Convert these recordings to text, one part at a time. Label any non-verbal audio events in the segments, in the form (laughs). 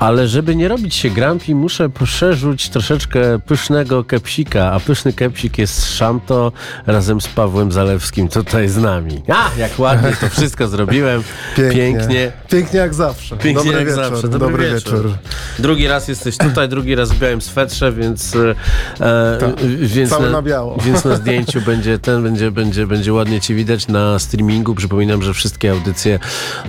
Ale żeby nie robić się grampi, muszę poszerzyć troszeczkę pysznego kepsika, a pyszny kepsik jest z Szamto razem z Pawłem Zalewskim tutaj z nami. A, jak ładnie to wszystko zrobiłem. (laughs) Pięknie. Pięknie, Pięknie jak zawsze. Pięknie Dobry jak wieczór. zawsze. Dobry, wieczór. Drugi raz jesteś tutaj, drugi raz w białym swetrze, więc, e, Tak. więc, na, na biało. (laughs) więc na (laughs) zdjęciu będzie ten, będzie, będzie, będzie ładnie cię widać na streamingu. Przypominam, że wszystkie audycje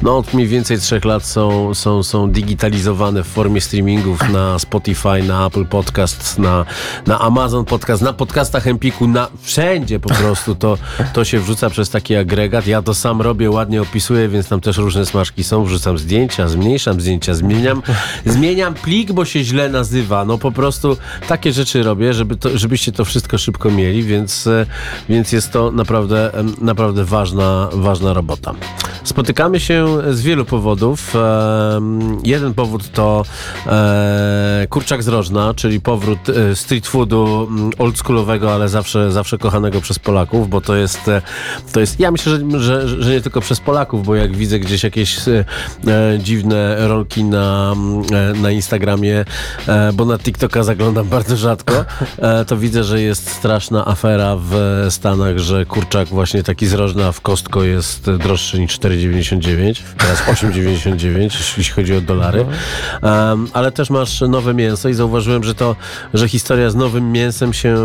no, od mniej więcej trzech lat są, są, są digitalizowane w formie streamingów na Spotify, na Apple Podcast, na, na Amazon Podcast, na podcastach Empiku, na wszędzie po prostu to, to się wrzuca przez taki agregat. Ja to sam robię, ładnie opisuję, więc tam też różne smaczki są. Wrzucam zdjęcia, zmniejszam zdjęcia, zmieniam, zmieniam plik, bo się źle nazywa. No po prostu takie rzeczy robię, żeby to, żebyście to wszystko szybko mieli, więc, e, więc jest to naprawdę, naprawdę ważna, ważna robota. Spotykamy się z wielu powodów. Jeden powód to e, kurczak z Rożna, czyli powrót e, street foodu mm, oldschoolowego, ale zawsze, zawsze kochanego przez Polaków, bo to jest, e, to jest ja myślę, że, że, że nie tylko przez Polaków, bo jak widzę gdzieś jakieś e, e, dziwne rolki na, mm, e, na Instagramie, bo na TikToka zaglądam (laughs) bardzo rzadko, to widzę, że jest straszna afera w Stanach, że kurczak właśnie taki z Rożna w kostko jest droższy niż 4,99, teraz 8,99, jeśli chodzi o dolary. Em, ale też masz nowe mięso i zauważyłem, że to, że historia z nowym mięsem się,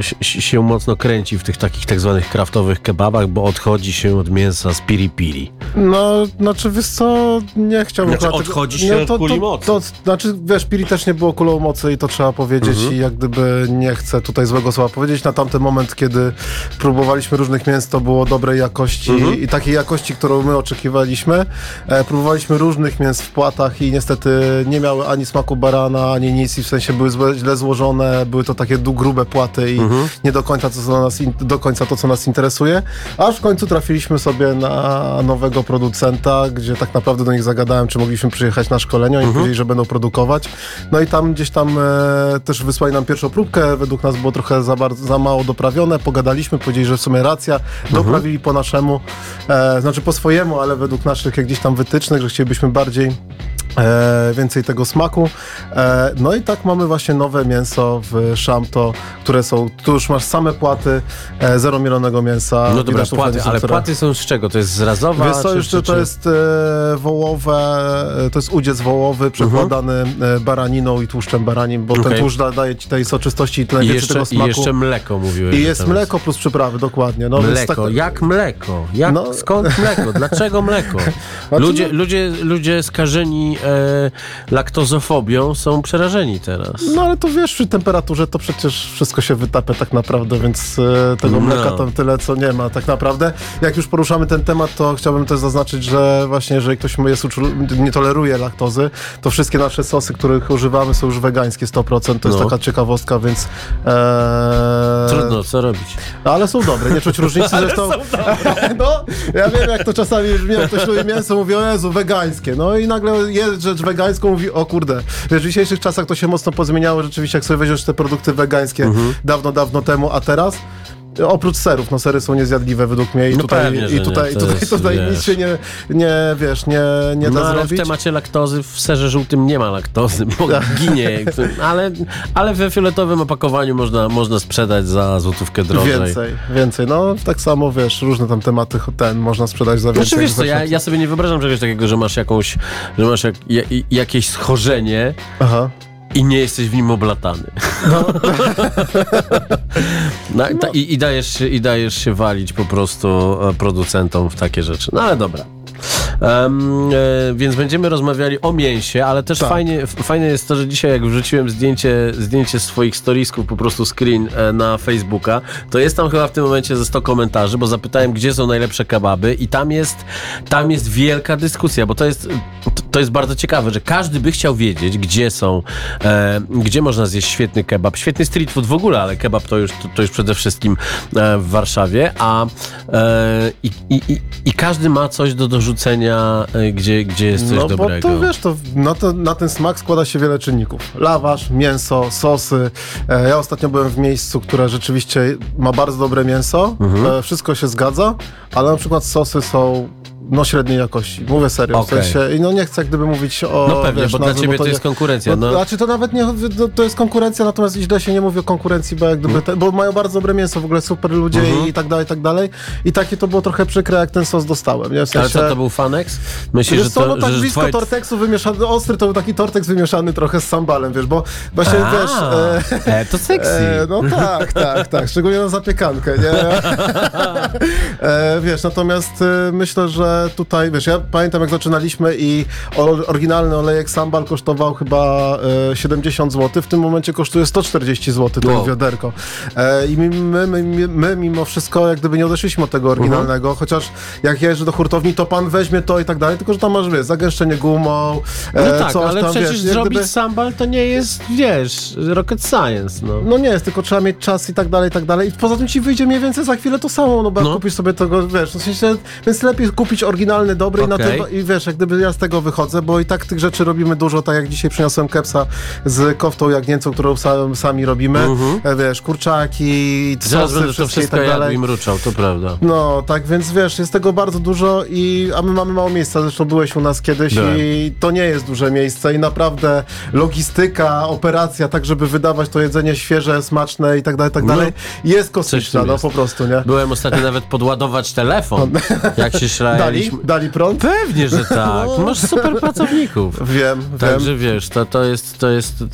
się, się mocno kręci w tych takich tak zwanych kraftowych kebabach, bo odchodzi się od mięsa z piri piri. No, znaczy wiesz co, nie chciałbym... Znaczy, chyba tego- odchodzi się nie, od kuli mocy. To, znaczy, wiesz, Piri też nie było kulą mocy i to trzeba powiedzieć Mhm. i jak gdyby nie chcę tutaj złego słowa powiedzieć. Na tamten moment, kiedy próbowaliśmy różnych mięs, to było dobrej jakości Mhm. i takiej jakości, którą my oczekiwaliśmy. E, próbowaliśmy różnych mięs w płatach i niestety nie miały ani smaku barana, ani nic i w sensie były złe, źle złożone, były to takie grube płaty i Mhm. nie do końca, to, co nas do końca to, co nas interesuje. Aż w końcu trafiliśmy sobie na nowego producenta, gdzie tak naprawdę do nich zagadałem, czy mogliśmy przyjechać na szkolenie. Oni powiedzieli, że będą produkować. No i tam gdzieś tam e, też wysłali nam pierwszą próbkę. Według nas było trochę za, bardzo, za mało doprawione. Pogadaliśmy, powiedzieli, że w sumie racja. Doprawili po naszemu, e, znaczy po swojemu, ale według naszych jak gdzieś tam wytycznych, że chcielibyśmy bardziej E, więcej tego smaku. E, no i tak mamy właśnie nowe mięso w Szamto, które są, tu już masz same płaty, e, zero mielonego mięsa. No dobra, płaty, ale które- płaty są z czego? To jest z razowa? Wiesz co, czy- to jest e, wołowe, e, to jest udziec wołowy przekładany e, baraniną i tłuszczem baranim, bo Okej. ten tłuszcz da, daje ci tej soczystości i I jeszcze, tego I smaku. jeszcze mleko mówiłeś. I jest mleko plus przyprawy, dokładnie. No, Mleko, tak- jak mleko? Jak, No. Skąd mleko? Dlaczego mleko? (laughs) Znaczy, Ludzie, no- ludzie, ludzie skażeni e, laktozofobią są przerażeni teraz. No ale to wiesz, przy temperaturze to przecież wszystko się wytapia tak naprawdę, więc e, tego No. mleka tam tyle co nie ma tak naprawdę. Jak już poruszamy ten temat, to chciałbym też zaznaczyć, że właśnie jeżeli ktoś jest nie toleruje laktozy, to wszystkie nasze sosy, których używamy są już wegańskie 100%. To jest No. taka ciekawostka, więc... E, Trudno, co robić? ale są dobre, nie czuć różnicy. (laughs) Zresztą, (laughs) no, ja wiem, jak to czasami brzmi, jak ktoś lubi mięso, mówi, o Jezu, wegańskie. No i nagle jest rzecz wegańską, mówi, o kurde. Wiesz, w dzisiejszych czasach to się mocno pozmieniało, rzeczywiście, jak sobie weźmiesz te produkty wegańskie Mhm. dawno, dawno temu, a teraz... Oprócz serów, no sery są niezjadliwe według mnie i No tutaj, pewnie, i tutaj, nie, tutaj, jest, tutaj wiesz. nic się nie, nie wiesz, nie, nie da No ale w zrobić. temacie laktozy w serze żółtym nie ma laktozy, bo ginie. Ale, ale we fioletowym opakowaniu można, można sprzedać za złotówkę drożej. Więcej, więcej. No tak samo, wiesz, różne tam tematy ten można sprzedać za więcej. Znaczy wiesz co, ja, ja sobie nie wyobrażam czegoś takiego, że masz jakąś, że masz jak, ja, jakieś schorzenie Aha. I nie jesteś w nim oblatany. No. (laughs) ta, i, i, dajesz się, I dajesz się walić po prostu e, producentom w takie rzeczy. No ale dobra. Em, e, więc będziemy rozmawiali o mięsie, ale też Tak. fajnie, fajne jest to, że dzisiaj jak wrzuciłem zdjęcie, zdjęcie swoich storiesków, po prostu screen e, na Facebooka, to jest tam chyba w tym momencie ze 100 komentarzy, bo zapytałem, gdzie są najlepsze kebaby i tam jest, tam jest wielka dyskusja, bo to jest, to, jest bardzo ciekawe, że każdy by chciał wiedzieć, gdzie są, e, gdzie można zjeść świetny kebab, świetny street food w ogóle, ale kebab to już, to, to już przede wszystkim e, w Warszawie, a e, i, i, i każdy ma coś do dorzucenia, e, gdzie, gdzie jest coś no, dobrego. bo to wiesz, to na, to na ten smak składa się wiele czynników. Lawasz, mięso, sosy. E, ja ostatnio byłem w miejscu, które rzeczywiście ma bardzo dobre mięso. Mhm. E, wszystko się zgadza, ale na przykład sosy są no średniej jakości. Mówię serio, Okej. w sensie, no nie chcę jak gdyby mówić o... No pewnie, bo dla nazwy, ciebie to nie- jest konkurencja, no. Znaczy to nawet nie, no, to jest konkurencja, natomiast źle się nie mówi o konkurencji, bo jak Mm. gdyby, te, bo mają bardzo dobre mięso, w ogóle super ludzie Mhm. i tak dalej, i tak dalej. I takie to było trochę przykre, jak ten sos dostałem, nie? W Ale sensie, co, to był Fanex? Myślisz, Wiesz że to... no tak że blisko twoje- torteksu wymieszany, ostry to był taki torteks wymieszany trochę z sambalem, wiesz, bo właśnie, A, wiesz... E, e, to sexy. E, no tak, tak, tak, szczególnie na zapiekankę, nie? (laughs) E, wiesz, natomiast e, myślę, że tutaj, wiesz, ja pamiętam jak zaczynaliśmy i oryginalny olejek sambal kosztował chyba e, 70 zł, w tym momencie kosztuje 140 zł to Wow. wiaderko. E, I my, my, my, my mimo wszystko jak gdyby nie odeszliśmy od tego oryginalnego, chociaż jak jeżdżę do hurtowni, to pan weźmie to i tak dalej, tylko że tam masz, wiesz, zagęszczenie gumą, e, No tak, coś ale tam, przecież wiesz, zrobić gdyby- sambal to nie jest, wiesz, rocket science, no. No nie jest, tylko trzeba mieć czas i tak dalej, i tak dalej. I poza tym ci wyjdzie mniej więcej za chwilę to samo, no bo No. kupisz sobie tego, wiesz, w sensie, więc lepiej kupić oryginalny, dobry i na tym, i wiesz, jak gdyby ja z tego wychodzę, bo i tak tych rzeczy robimy dużo, tak jak dzisiaj przyniosłem kepsa z koftą jagnięcą, którą sam, sami robimy, e, wiesz, kurczaki, Mhm. Zaraz sosy, będę to wszystkie i wszystko tak dalej. i mruczał, to prawda. No, tak więc wiesz, jest tego bardzo dużo i a my mamy mało miejsca, zresztą byłeś u nas kiedyś Byłem. i to nie jest duże miejsce i naprawdę logistyka, operacja, tak żeby wydawać to jedzenie świeże, smaczne i tak dalej, tak No, dalej, jest kosmiczna, no jest. po prostu, nie? Byłem ostatnio nawet podładować telefon, (laughs) jak się Dali? Dali prąd? Pewnie, że (laughs) tak. Masz super pracowników. (laughs) Wiem, Także wiem. wiesz, to, to, jest, to, jest,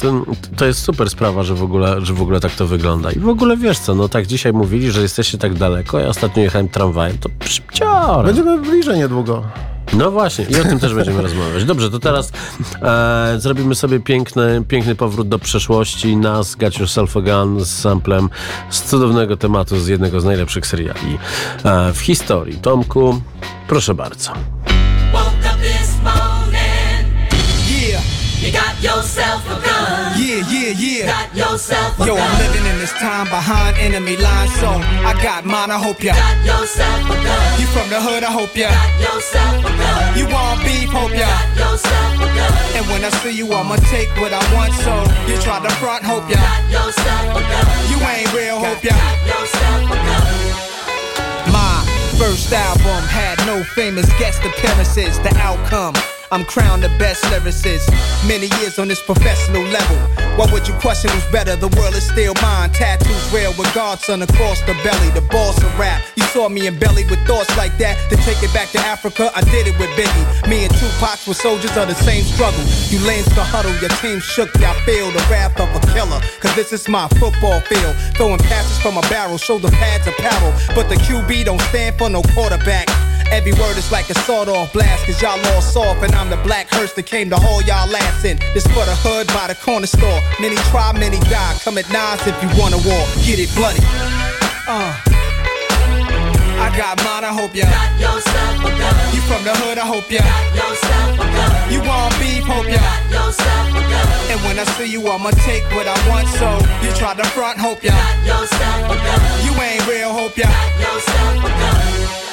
to, jest super sprawa, że w, ogóle, że w ogóle tak to wygląda. I w ogóle wiesz co, no tak dzisiaj mówili, że jesteście tak daleko. Ja ostatnio jechałem tramwajem, to szybciorem. Będziemy bliżej niedługo. No właśnie, i o tym też będziemy rozmawiać. Dobrze, to teraz e, zrobimy sobie piękny, piękny powrót do przeszłości. Nas, Got Yourself a Gun z samplem z cudownego tematu z jednego z najlepszych seriali e, w historii. Tomku, proszę bardzo. Woke up this morning, Yeah, you got yourself yourself Yo. I'm living in this time behind enemy lines, so I got mine. I hope ya. Got yourself a gun. You from the hood? I hope ya. Got yourself a gun. You want beef? Hope ya. Got yourself a gun. And when I see you, I'ma take what I want. So you try to front? Hope ya. Got yourself a gun. You ain't real? Hope ya. Got yourself a gun. My first album had no famous guest appearances. The outcome. I'm crowned the best lyricist. Many years on this professional level. What would you question who's better? The world is still mine. Tattoos real with Godson across the belly. The boss of rap. You saw me in belly with thoughts like that. To take it back to Africa, I did it with Biggie. Me and Tupac were soldiers of the same struggle. You lanes to huddle, your team shook. Y'all feel the wrath of a killer. Cause this is my football field. Throwing passes from a barrel, shoulder pads a apparel. But the QB don't stand for no quarterback. Every word is like a sawed off blast, cause y'all all soft, and I'm the black hearse that came to haul y'all ass in. This for the hood by the corner store. Many try, many die. Come at nines if you wanna war. Get it bloody. Uh. I got mine, I hope ya. Got yourself a gun. You from the hood, I hope ya. Got yourself a gun. You want beef, hope ya. Got yourself a gun. And when I see you, I'ma take what I want, so you try to front, hope ya. Got yourself a gun. You ain't real, hope ya. Got yourself a gun.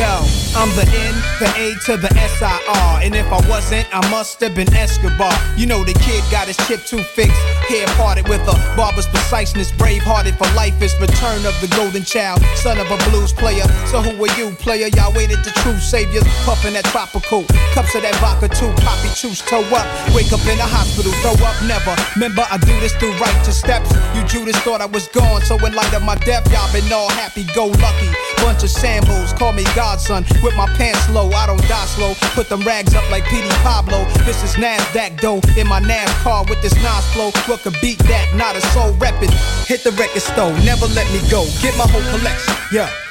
Yo, I'm the N, the A to the S-I-R. And if I wasn't, I must have been Escobar. You know the kid got his chip too fixed. Hair parted with a barber's preciseness. Brave hearted for life is return of the golden child. Son of a blues player. So who are you, player? Y'all waited the true saviors. Puffin' that tropical. Cups of that vodka too. Poppy juice, toe up. Wake up in the hospital. Throw up never. Remember, I do this through righteous steps. You Judas thought I was gone. So in light of my death, y'all been all happy go lucky. Bunch of shambles. Call me godson. With my pants low. I don't die slow. Put them rags up like Petey Pablo. This is NASDAQ dough. In my NASCAR with this Nas flow. What could beat that? Not a soul reppin'. Hit the record store. Never let me go. Get my whole collection. Yeah.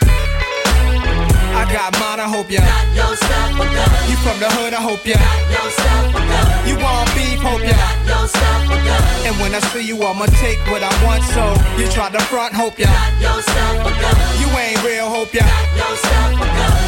I got mine, I hope ya. Got yourself a gun. You from the hood, I hope ya. Got yourself a gun. You want beef, hope ya. Got yourself a gun. And when I see you, I'ma take what I want, so you try to front, hope ya. Got yourself a gun. You ain't real, hope ya. Got yourself a gun.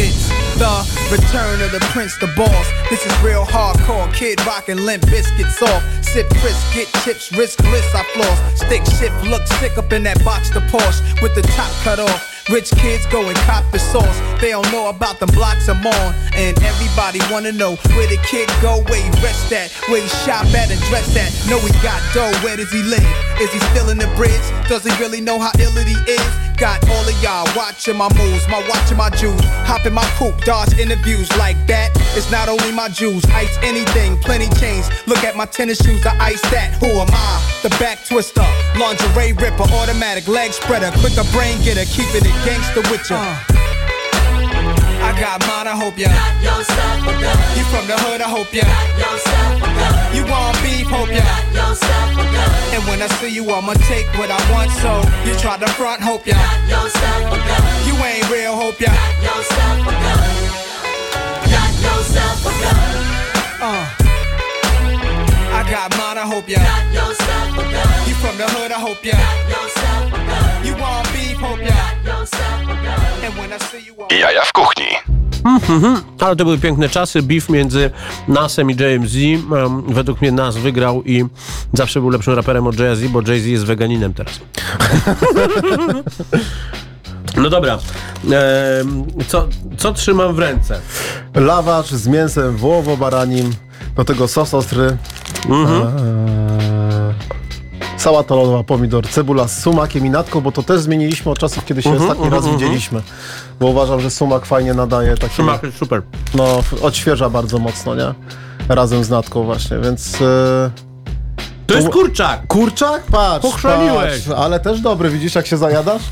It's the return of the prince, the boss. This is real hardcore, kid rockin' limp biscuits off. Sip crisp, get chips, risk bliss, I floss. Stick shift, look sick up in that box, the Porsche with the top cut off. Rich kids go and cop the sauce. They don't know about the blocks I'm on. And everybody wanna know where the kid go, where he rest at, where he shop at and dress at. Know he got dough, where does he live? Is he still in the bridge? Does he really know how ill he is? Got all of y'all watching my moves, my watching my Jews. Hop in my coupe, dodge interviews like that. It's not only my Jews, ice anything, plenty chains. Look at my tennis shoes, the ice that. Who am I? The back twister, lingerie ripper, automatic leg spreader, quicker brain getter, keeping it gangster with ya. Uh. I got mine, I hope ya. Yourself a gun. You from the hood, I hope ya. Yourself a gun. You want beef, hope ya. Yourself a gun. And when I see you, I'ma take what I want, so you try to front, hope ya. Yourself a gun. You ain't real, hope ya. Yourself a gun. Got yourself a gun. Uh. I got mine, I hope ya. Got yourself a gun. You from the hood, I hope ya. Yourself a gun. You want beef, hope ya. Yourself a gun. Jaja w kuchni. Ale to były piękne czasy. Beef między Nasem i JMZ. Um, według mnie Nas wygrał i zawsze był lepszym raperem od Jay-Z, bo Jay-Z jest weganinem teraz. (laughs) No dobra. Em, co, co trzymam w ręce? Lawacz z mięsem wołowo-baranim, do tego sos ostry, Mhm. eee, sałata lodowa, pomidor, cebula z sumakiem i natką, bo to też zmieniliśmy od czasów, kiedy się Mhm, ostatni raz widzieliśmy. Bo uważam, że sumak fajnie nadaje taki, Szymak jest super. no, f- odświeża bardzo mocno, nie? Razem z natką właśnie, więc... eee, To jest kurczak! Kurczak? Patrz, Pochrzaniłeś. patrz, ale też dobry, widzisz jak się zajadasz?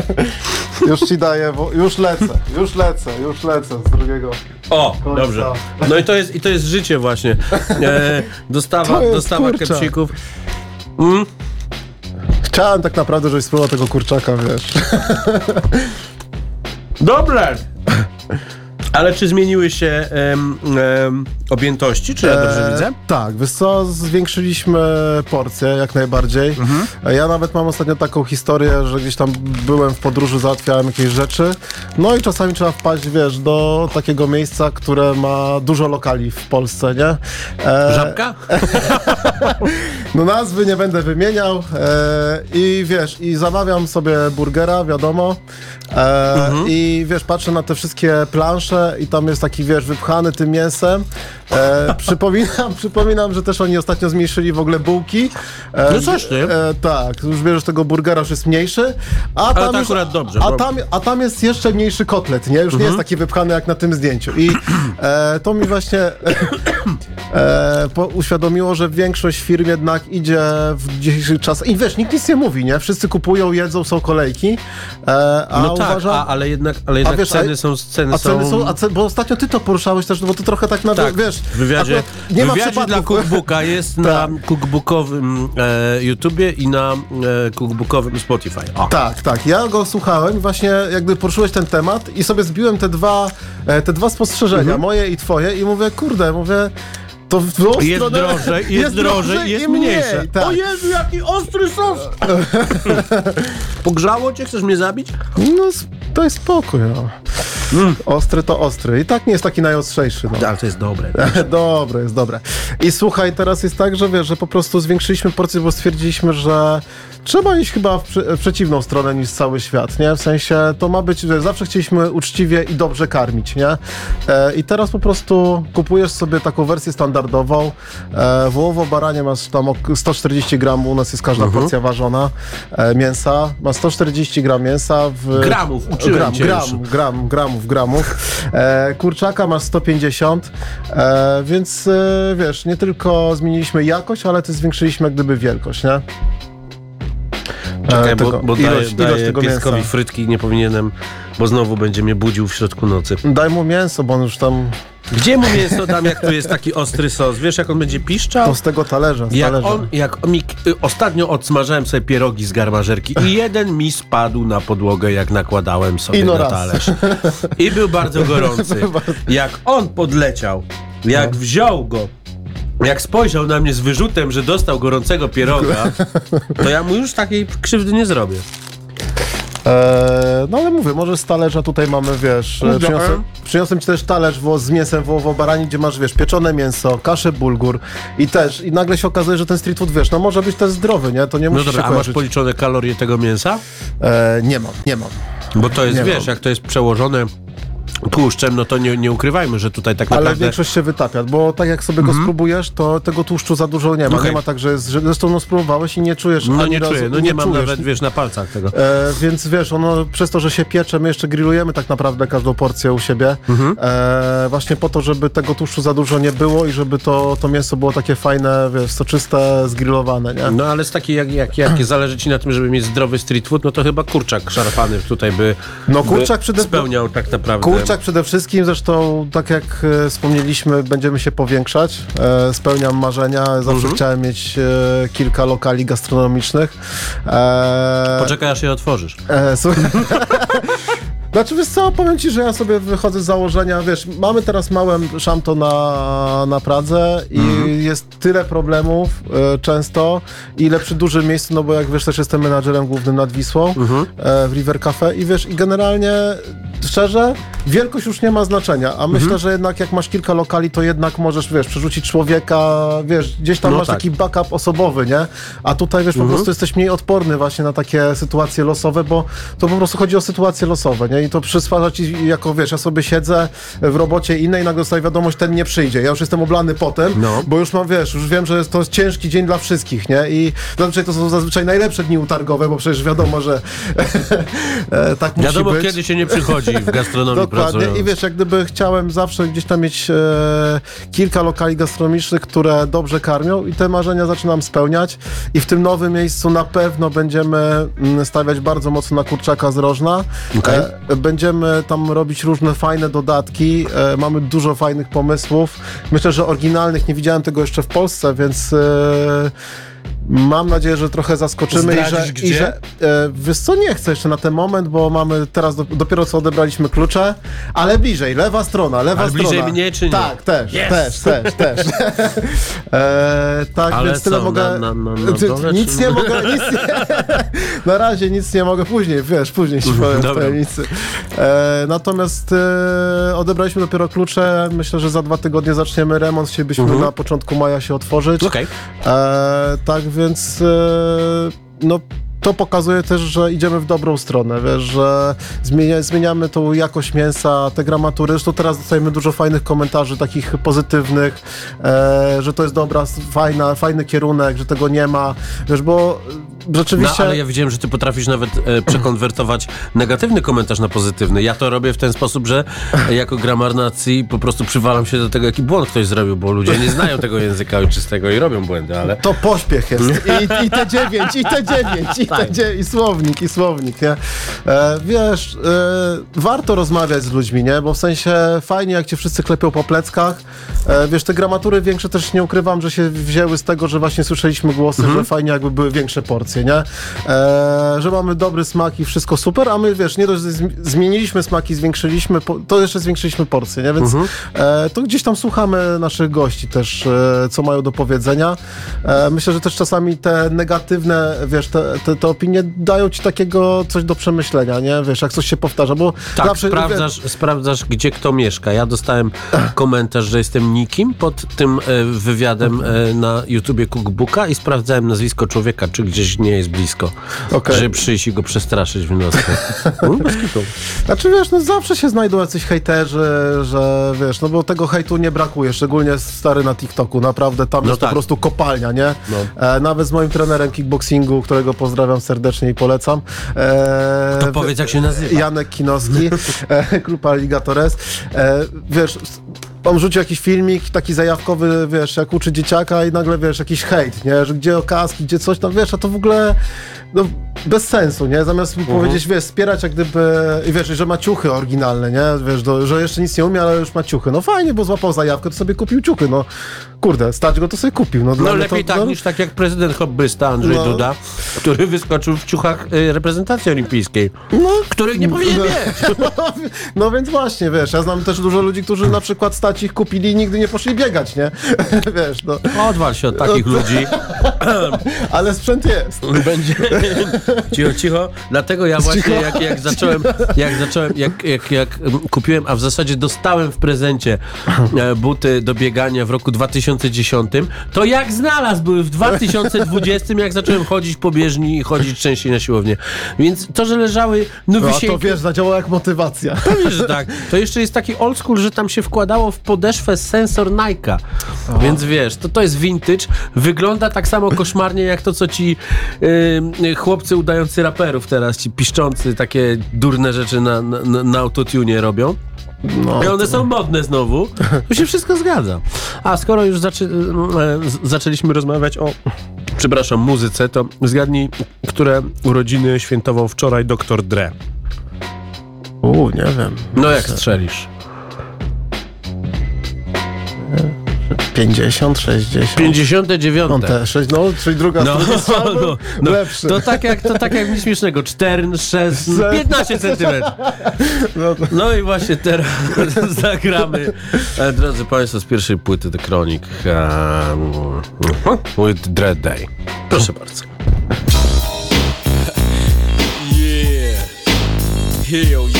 (laughs) już ci daję, bo już lecę, już lecę, już lecę z drugiego. O, dobrze. No i to jest, i to jest życie właśnie. E, dostawa (laughs) To jest dostawa kurczak. Kepsików. Chciałem tak naprawdę, żebyś spróbował tego kurczaka, wiesz. (laughs) Dobre! Ale czy zmieniły się em, em, objętości, czy ja dobrze E, widzę? Tak, wiesz co, zwiększyliśmy porcję jak najbardziej. Mhm. E, Ja nawet mam ostatnio taką historię, że gdzieś tam byłem w podróży, załatwiałem jakieś rzeczy. No i czasami trzeba wpaść, wiesz, do takiego miejsca, które ma dużo lokali w Polsce, nie? E, Żabka? (laughs) (laughs) No nazwy nie będę wymieniał e, i wiesz, i zamawiam sobie burgera, wiadomo, e, Mhm. i wiesz, patrzę na te wszystkie plansze i tam jest taki, wiesz, wypchany tym mięsem. E, przypominam, (laughs) przypominam, że też oni ostatnio zmniejszyli w ogóle bułki. E, No coś ty. E, tak, już bierzesz tego burgera, już jest mniejszy, a tam, to już, akurat dobrze, a, bo- Mhm. tam, a tam jest jeszcze mniejszy kotlet, nie? Już nie jest taki wypchany jak na tym zdjęciu. I (clears throat) e, to mi właśnie e, (clears throat) po, uświadomiło, że większość firm jednak idzie w dzisiejszych czasach. I wiesz, nikt nic nie mówi, nie? Wszyscy kupują, jedzą, są kolejki. E, a No tak, uważam, a, ale jednak, ale jednak wiesz, ceny a- są... Ceny a ceny są... są, a ce, bo ostatnio ty to poruszałeś też, no bo to trochę tak na, Tak, wiesz, w wywiadzie, akurat nie ma wywiadzie dla. Cookbooka jest (laughs) na cookbookowym e, YouTubie i na e, cookbookowym Spotify. O. Tak, tak. Ja go słuchałem właśnie jakby poruszyłeś ten temat i sobie zbiłem te dwa, e, te dwa spostrzeżenia, Mhm. moje i twoje i mówię, kurde, mówię, to w drugą Jest stronę- drożej, jest, drożej, jest i mniej, mniejsze. Tak. O Jezu, jaki ostry sos! (laughs) Pogrzało cię? Chcesz mnie zabić? No, jest spokój, no. Ostry to ostry. I tak nie jest taki najostrzejszy, no. Ale to jest (laughs) dobre. dobre, jest dobre. I słuchaj, teraz jest tak, że wiesz, że po prostu zwiększyliśmy porcję, bo stwierdziliśmy, że trzeba iść chyba w, prze- w przeciwną stronę niż cały świat, nie? W sensie to ma być, że zawsze chcieliśmy uczciwie i dobrze karmić, nie? E, I teraz po prostu kupujesz sobie taką wersję standardową. E, wołowo baranie masz tam ok- 140 gram, u nas jest każda porcja ważona e, mięsa. Ma 140 gram mięsa w... Gramów, uczyłem gram, gram, już. gram, gramów, gramów. E, kurczaka masz 150, e, więc e, wiesz, nie tylko zmieniliśmy jakość, ale też zwiększyliśmy jak gdyby wielkość, nie? E, Czekaj, bo, bo daję, ilość, daję tego pieskowi mięsa. frytki nie powinienem, bo znowu będzie mnie budził w środku nocy. Daj mu mięso, bo on już tam Gdzie mu mięso dam, jak tu jest taki ostry sos? Wiesz, jak on będzie piszczał? to z tego talerza, z Jak talerza. on, jak mi, y, ostatnio odsmażałem sobie pierogi z garmażerki i jeden mi spadł na podłogę, jak nakładałem sobie I no na raz. talerz. I był bardzo gorący. (laughs) Jak on podleciał, jak wziął go, jak spojrzał na mnie z wyrzutem, że dostał gorącego pieroga, (laughs) to ja mu już takiej krzywdy nie zrobię. E, no ale mówię, może z talerza tutaj mamy, wiesz, e, przyniosłem, przyniosłem ci też talerz wo, z mięsem wołowo-barani, gdzie masz, wiesz, pieczone mięso, kaszę bulgur i też, i nagle się okazuje, że ten street food, wiesz, no może być też zdrowy, nie? To nie No musi dobra, się a masz kojarzyć. policzone kalorie tego mięsa? E, nie mam, nie mam. Bo to jest, Nie wiesz, mam. jak to jest przełożone tłuszczem, no to nie, nie ukrywajmy, że tutaj tak Ale naprawdę... większość się wytapia, bo tak jak sobie go spróbujesz, to tego tłuszczu za dużo nie ma. Okej. Nie ma tak, że, jest, zresztą no, spróbowałeś i nie czujesz No ani nie razu, czuję, no nie, mam czujesz. nawet, wiesz, na palcach tego. E, więc wiesz, ono przez to, że się piecze, my jeszcze grillujemy tak naprawdę każdą porcję u siebie. Mhm. E, właśnie po to, żeby tego tłuszczu za dużo nie było i żeby to, to mięso było takie fajne, wiesz, soczyste, zgrillowane, nie? No ale z takiej, jak, jak, jak zależy ci na tym, żeby mieć zdrowy street food, no to chyba kurczak szarpany tutaj by, No, kurczak by przede- spełniał tak naprawdę. Kurczak przede wszystkim, zresztą tak jak e, wspomnieliśmy, będziemy się powiększać. E, spełniam marzenia, zawsze Mhm. chciałem mieć e, kilka lokali gastronomicznych. E, Poczekaj, aż je otworzysz. E, słuchaj. (laughs) Znaczy, wiesz co, powiem ci, że ja sobie wychodzę z założenia, wiesz, mamy teraz małe szamto na, na Pradze i Mhm. jest tyle problemów e, często, ile przy dużym miejscu, no bo jak wiesz, też jestem menadżerem głównym nad Wisłą Mhm. e, w River Cafe i wiesz, i generalnie szczerze, wielkość już nie ma znaczenia, a Mhm. myślę, że jednak jak masz kilka lokali, to jednak możesz, wiesz, przerzucić człowieka, wiesz, gdzieś tam No masz tak. taki backup osobowy, nie? A tutaj, wiesz, po Mhm. prostu jesteś mniej odporny właśnie na takie sytuacje losowe, bo to po prostu chodzi o sytuacje losowe, nie? I to przysparza ci, jako wiesz, ja sobie siedzę w robocie innej, nagle dostaję wiadomość, ten nie przyjdzie. Ja już jestem oblany potem, No. bo już mam, wiesz, już wiem, że jest to jest ciężki dzień dla wszystkich, nie? I zazwyczaj to są zazwyczaj najlepsze dni utargowe, bo przecież wiadomo, że (laughs) e, tak musi Wiadomo, być. kiedy się nie przychodzi w gastronomii (laughs) Dokładnie pracując. i wiesz, jak gdyby chciałem zawsze gdzieś tam mieć e, kilka lokali gastronomicznych, które dobrze karmią i te marzenia zaczynam spełniać i w tym nowym miejscu na pewno będziemy mm, stawiać bardzo mocno na kurczaka z rożna. Okej. E, będziemy tam robić różne fajne dodatki, e, mamy dużo fajnych pomysłów. Myślę, że oryginalnych nie widziałem tego jeszcze w Polsce, więc e, Mam nadzieję, że trochę zaskoczymy i że, Zdradzisz, i gdzie? że e, wiesz co, nie chcę jeszcze na ten moment, bo mamy teraz do, dopiero co odebraliśmy klucze, ale bliżej, lewa strona, lewa Ale strona. bliżej mnie, czy nie? Tak, też, Yes! też, też, też. (laughs) e, tak, Ale więc tyle co, mogę. na- na- na- dole, nic czy- nie mogę, (laughs) nic nie, (laughs) na razie nic nie mogę, później, wiesz, później ci powiem w tajemnicy. E, natomiast e, odebraliśmy dopiero klucze, myślę, że za dwa tygodnie zaczniemy remont, chcielibyśmy Mhm. na początku maja się otworzyć. Okej. E, tak więc e, no to pokazuje też, że idziemy w dobrą stronę, wiesz, że zmienia, zmieniamy tą jakość mięsa, te gramatury. Zresztą teraz dostajemy dużo fajnych komentarzy, takich pozytywnych, e, że to jest dobra, fajna, fajny kierunek, że tego nie ma, wiesz, bo No, rzeczywiście... ale ja widziałem, że ty potrafisz nawet e, przekonwertować negatywny komentarz na pozytywny. Ja to robię w ten sposób, że jako gramar nacji po prostu przywalam się do tego, jaki błąd ktoś zrobił, bo ludzie nie znają tego języka ojczystego i robią błędy, ale... To pośpiech jest. I, i te dziewięć, i te dziewięć, i te dzie- i słownik, i słownik, nie? E, wiesz, e, warto rozmawiać z ludźmi, nie? Bo w sensie fajnie, jak cię wszyscy klepią po pleckach. E, wiesz, te gramatury większe też nie ukrywam, że się wzięły z tego, że właśnie słyszeliśmy głosy, że fajnie jakby były większe porcje, nie? E, że mamy dobry smak i wszystko super, a my, wiesz, nie dość, zmieniliśmy smaki, zwiększyliśmy, to jeszcze zwiększyliśmy porcje, nie? Więc e, to gdzieś tam słuchamy naszych gości też, e, co mają do powiedzenia. Myślę, że też czasami te negatywne, wiesz, te, te, te opinie dają ci takiego coś do przemyślenia, nie? Wiesz, jak coś się powtarza, bo Tak, zawsze... sprawdzasz, sprawdzasz, gdzie kto mieszka. Ja dostałem komentarz, że jestem nikim pod tym e, wywiadem e, na YouTubie Cookbooka i sprawdzałem nazwisko człowieka, czy gdzieś nie jest blisko. Okej. Żeby przyjść i go przestraszyć w. Mm, bez kitu. Znaczy wiesz, no zawsze się znajdą jacyś hejterzy, że wiesz, no bo tego hejtu nie brakuje, szczególnie stary na TikToku, naprawdę tam No jest tak. po prostu kopalnia, nie? No. E, nawet z moim trenerem kickboxingu, którego pozdrawiam serdecznie i polecam. E, To powiedz, jak się nazywa. Janek Kinowski, (laughs) e, klub Alligatores. E, wiesz, on rzucił jakiś filmik taki zajawkowy, wiesz, jak uczy dzieciaka i nagle, wiesz, jakiś hejt, nie? Że gdzie okaski, gdzie coś tam, wiesz, a to w ogóle no, bez sensu, nie? Zamiast mu powiedzieć, wiesz, wspierać jak gdyby, i wiesz, że ma ciuchy oryginalne, nie? Wiesz, do, że jeszcze nic nie umie, ale już ma ciuchy. No fajnie, bo złapał zajawkę, to sobie kupił ciuchy, no. Kurde, stać go, to sobie kupił. No, dla No lepiej to, tak no, niż tak jak prezydent hobbysta Andrzej No. Duda, który wyskoczył w ciuchach y, reprezentacji olimpijskiej, których nie powinien No. mieć. (laughs) No więc właśnie, wiesz, ja znam też dużo ludzi, którzy na przykład stać ich kupili i nigdy nie poszli biegać, nie? (laughs) wiesz, no. Odwal się od takich ludzi. (laughs) Ale sprzęt jest. Będzie, Cicho, cicho. Dlatego ja właśnie jak, jak (laughs) zacząłem, jak zacząłem, jak, jak, jak kupiłem, a w zasadzie dostałem w prezencie e, buty do biegania w roku 2010, to jak znalazł były w 2020, jak zacząłem chodzić po bieżni i chodzić częściej na siłownię. Więc to, że leżały No a nowysieńkie... to wiesz, zadziałało jak motywacja. Pewnie, że tak. To jeszcze jest taki old school, że tam się wkładało w podeszwę sensor Nike'a. Więc wiesz, to, to jest vintage. Wygląda tak samo koszmarnie jak to, co ci yy, chłopcy udający raperów teraz, ci piszczący takie durne rzeczy na, na, na autotune robią. No, I one są modne znowu. To się wszystko zgadza. A skoro już zaczę, zaczęliśmy rozmawiać o, przepraszam, muzyce, to zgadnij, które urodziny świętował wczoraj dr Dre. U, nie wiem. No jak strzelisz? 50, 60. 59. On też, sześć- no, czyli druga No, (laughs) no, no, (laughs) lepszy. to tak jak, to tak jak nic śmiesznego. 4, 6, 15 centymetrów. No No i właśnie teraz (laughs) zagramy, e, drodzy Państwo, z pierwszej płyty The Chronic um, with Dread Day. Proszę bardzo. Yeah. Hell yeah.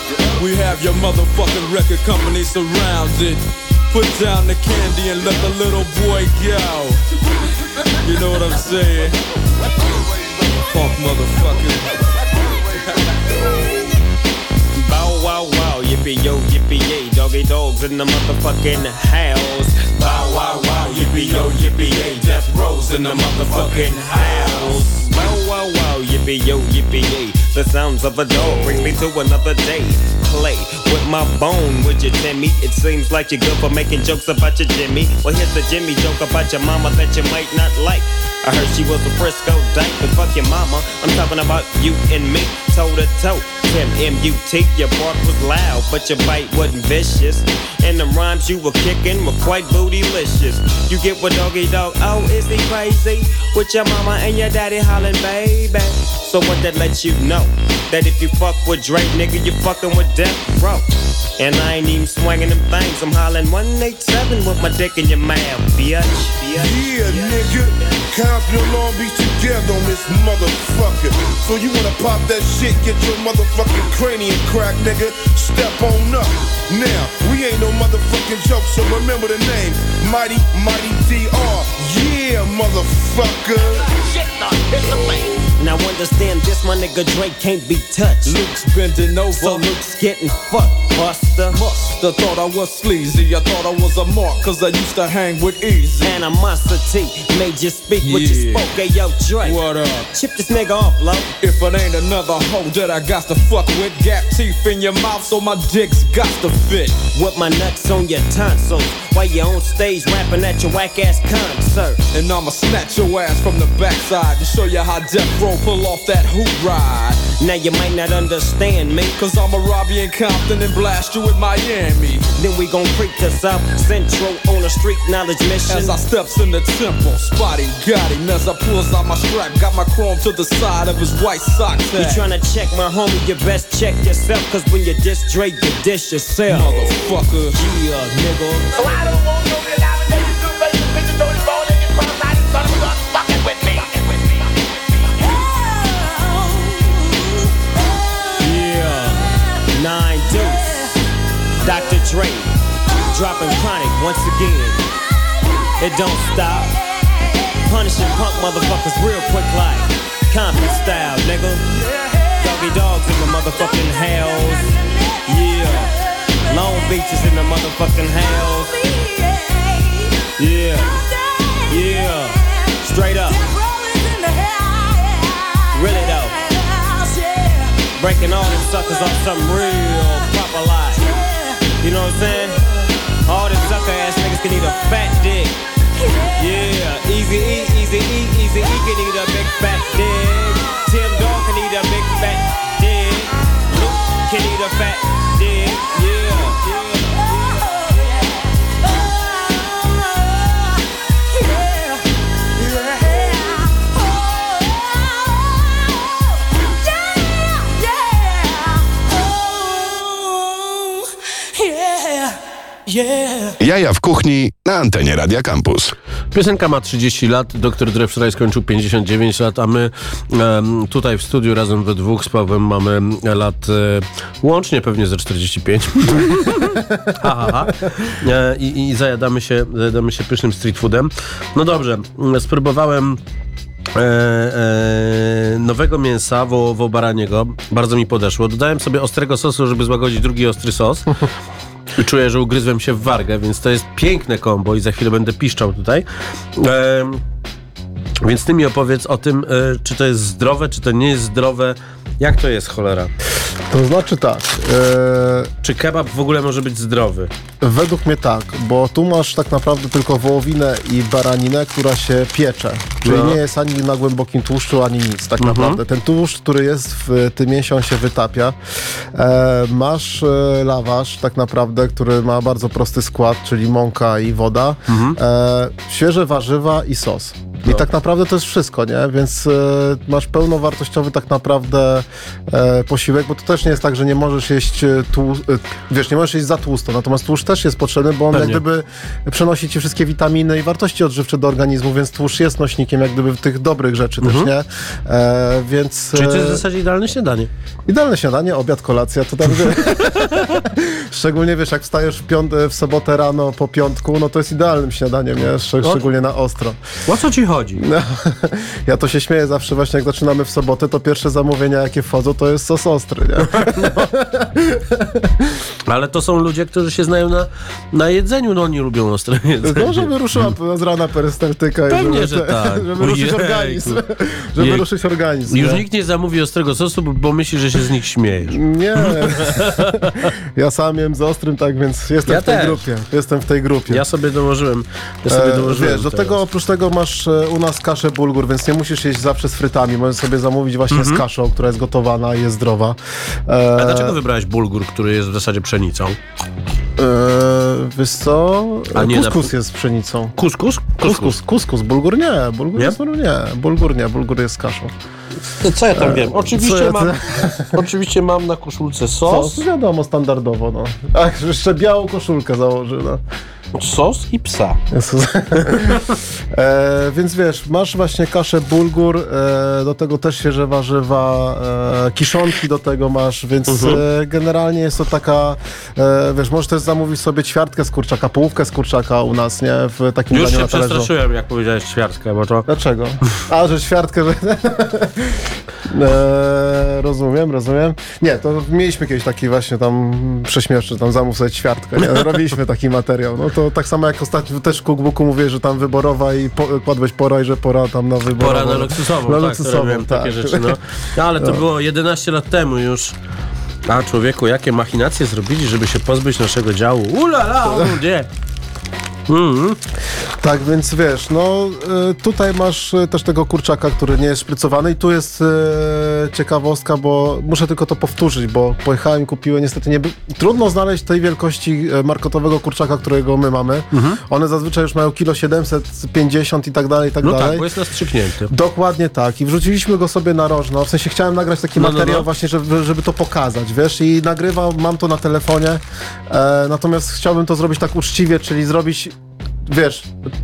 We have your motherfucking record company surrounded. Put down the candy and let the little boy go. You know what I'm saying? Funk motherfucker. Bow wow wow, yippee yo, yippee yay, doggy dogs in the motherfucking house. Bow wow wow, yippee yo, yippee yay, death rolls in the motherfucking house. Bow wow wow, yippee yo, yippee yay, the sounds of a dog bring me to another day. Play with my bone, would you, Timmy? It seems like you're good for making jokes about your Jimmy. Well, here's the Jimmy joke about your mama that you might not like. I heard she was a Frisco dyke, but fuck your mama. I'm talking about you and me, toe to toe. Tim M-U-T, your bark was loud, but your bite wasn't vicious. And the rhymes you were kicking were quite bootylicious. You get what doggy dog, oh, is he crazy? With your mama and your daddy hollering, baby. So what that lets you know? That if you fuck with Drake, nigga, you fucking with Death Row. And I ain't even swinging them things, I'm hollering 187 with my dick in your mouth, bitch. bitch. Yeah, nigga. Compton Long Beach together on this motherfucker. So you wanna pop that shit, get your motherfucking cranium crack, nigga. Step on up. Now, we ain't no motherfucking joke, so remember the name. Mighty, Mighty DR. Yeah, motherfucker. Now understand this, my nigga Drake can't be touched. Luke's bending over. So Luke's getting fucked, buster. Musta thought I was sleazy. I thought I was a mark, cause I used to hang with Easy. Animosity made you speak what you spoke, hey yo Drake. What up? Chip this nigga off, low. If it ain't another hoe that I got to fuck with, gap teeth in your mouth, so my dick's got to fit. With my nuts on your tonsils while you on stage rapping at your whack ass concert. And I'ma snatch your ass from the backside and show you how Death Row pull off that hoop ride. Now you might not understand me. Cause I'ma rob you in Compton and blast you in Miami. Then we gon' creep to South Central on a street knowledge mission. As I steps in the temple, spotty got him as I pulls out my strap, got my chrome to the side of his white socks. You tryna check my homie, you best check yourself. Cause when you diss Drake, you dish yourself. Motherfucker. Yeah, nigga. So I don't want no it don't stop. Punishing punk motherfuckers real quick like Compton style, nigga. Doggy dogs in the motherfucking hells. Yeah. Long Beach is in the motherfucking hells. Yeah. Yeah. Straight up. Really though. Breaking all them suckers off some real proper life. You know what I'm saying? All them sucker ass niggas can eat a fat dick. Yeah, easy E, easy E, easy E can eat a big fat dick. Tim Dog can eat a big fat dick. Luke can eat a fat dick. Yeah, yeah. Jaja w kuchni na antenie Radia Campus. Piosenka ma 30 lat, doktor Dre wczoraj skończył 59 lat, a my em, tutaj w studiu razem we dwóch z Pawłem mamy lat e, łącznie pewnie ze 45. (laughs) ha, ha, ha. E, i, I zajadamy się, zajadamy się pysznym street foodem. No dobrze, spróbowałem e, e, nowego mięsa wołowo-baraniego. Bardzo mi podeszło. Dodałem sobie ostrego sosu, żeby złagodzić drugi ostry sos. Czuję, że ugryzłem się w wargę, więc to jest piękne kombo i za chwilę będę piszczał tutaj. Więc ty mi opowiedz o tym, e, czy to jest zdrowe, czy to nie jest zdrowe. Jak to jest, cholera? To znaczy tak, e, Czy kebab w ogóle może być zdrowy? według mnie tak, bo tu masz tak naprawdę tylko wołowinę i baraninę, która się piecze. Czyli No. nie jest ani na głębokim tłuszczu, ani nic tak naprawdę. Ten tłuszcz, który jest w tym mięsie, on się wytapia. E, masz e, lawasz tak naprawdę, który ma bardzo prosty skład, czyli mąka i woda. E, świeże warzywa i sos. I tak naprawdę to jest wszystko, nie? Więc e, masz pełnowartościowy tak naprawdę e, posiłek, bo to też nie jest tak, że nie możesz jeść e, tłu, e, wiesz, nie możesz jeść za tłusto, natomiast tłuszcz też jest potrzebny, bo on Pewnie. jak gdyby przenosi ci wszystkie witaminy i wartości odżywcze do organizmu, więc tłuszcz jest nośnikiem jak gdyby tych dobrych rzeczy też, nie? E, więc... Czyli to jest w e, zasadzie idealne śniadanie. Idealne śniadanie, obiad, kolacja, to tam. (laughs) Szczególnie wiesz, jak wstajesz w, piąt- w sobotę rano po piątku, no to jest idealnym śniadaniem, nie? Szcz- szczególnie na ostro. O co ci chodzi? No, (laughs) ja to się śmieję zawsze właśnie, jak zaczynamy w sobotę, to pierwsze zamówienia, jakie wchodzą, to jest sos ostry, nie? (laughs) Ale to są ludzie, którzy się znają na, na jedzeniu, no oni lubią ostre jedzenie. No, żeby ruszyła z rana perystaltyka. Pewnie, żeby, że tak. (laughs) Żeby ruszyć Ojejku. organizm. Żeby ruszyć organizm. Już nie? nikt nie zamówi ostrego sosu, bo- bo myśli, że się z nich śmiejesz. Nie. ja sam jem z ostrym, tak więc jestem Ja w tej też. grupie. Jestem w tej grupie. Ja sobie dołożyłem. Ja sobie E, dołożyłem wiesz, do teraz. tego oprócz tego masz e, u nas kaszę bulgur, więc nie musisz jeść zawsze z frytami. Możesz sobie zamówić właśnie Mhm. z kaszą, która jest gotowana i jest zdrowa. E, A dlaczego wybrałeś bulgur, który jest w zasadzie pszenicą? E, wiesz co? A nie na- Kuskus jest z pszenicą. Kuskus? Kuskus, kuskus, bulgur nie, bulgur Nie? jest nie, bulgur nie, bulgur jest z kaszą. Co ja tam wiem? co Oczywiście, ja- mam, (laughs) oczywiście mam na koszulce sos, Sos, wiadomo, standardowo, no. Ach, jeszcze białą koszulkę założy, no. Sos i psa. (laughs) E, więc wiesz, masz właśnie kaszę bulgur, e, do tego też świeże warzywa, e, kiszonki do tego masz, więc Mhm. e, generalnie jest to taka, e, wiesz, możesz też zamówić sobie ćwiartkę z kurczaka, połówkę z kurczaka u nas, nie? W takim Już daniu się na przestraszyłem, jak powiedziałeś ćwiartkę, bo to... Dlaczego? A, że ćwiartkę, że... (laughs) e, rozumiem, rozumiem. Nie, to mieliśmy kiedyś taki właśnie tam prześmieszny, tam zamów sobie ćwiartkę, nie? (laughs) Robiliśmy taki materiał. No to tak samo jak ostatnio też w cookbooku mówię, że tam wyborowa i po, kładłeś pora i że pora tam na wyborową. Pora na luksusową, Na tak, luksusową, tak. takie rzeczy, no. no ale to było 11 lat temu już. A człowieku, jakie machinacje zrobili, żeby się pozbyć naszego działu. Ulala, ludzie! Mhm. Tak, więc wiesz, no y, tutaj masz y, też tego kurczaka, który nie jest szprycowany i tu jest y, ciekawostka, bo muszę tylko to powtórzyć, bo pojechałem kupiłem, niestety nie trudno znaleźć tej wielkości markotowego kurczaka, którego my mamy. One zazwyczaj już mają kilo 750 i tak dalej, i tak No dalej. tak, bo jest nastrzyknięty. Dokładnie tak. I wrzuciliśmy go sobie na rożno. W sensie chciałem nagrać taki No, no, materiał no. właśnie, żeby, żeby to pokazać, wiesz? I nagrywam, mam to na telefonie. E, natomiast chciałbym to zrobić tak uczciwie, czyli zrobić wiesz,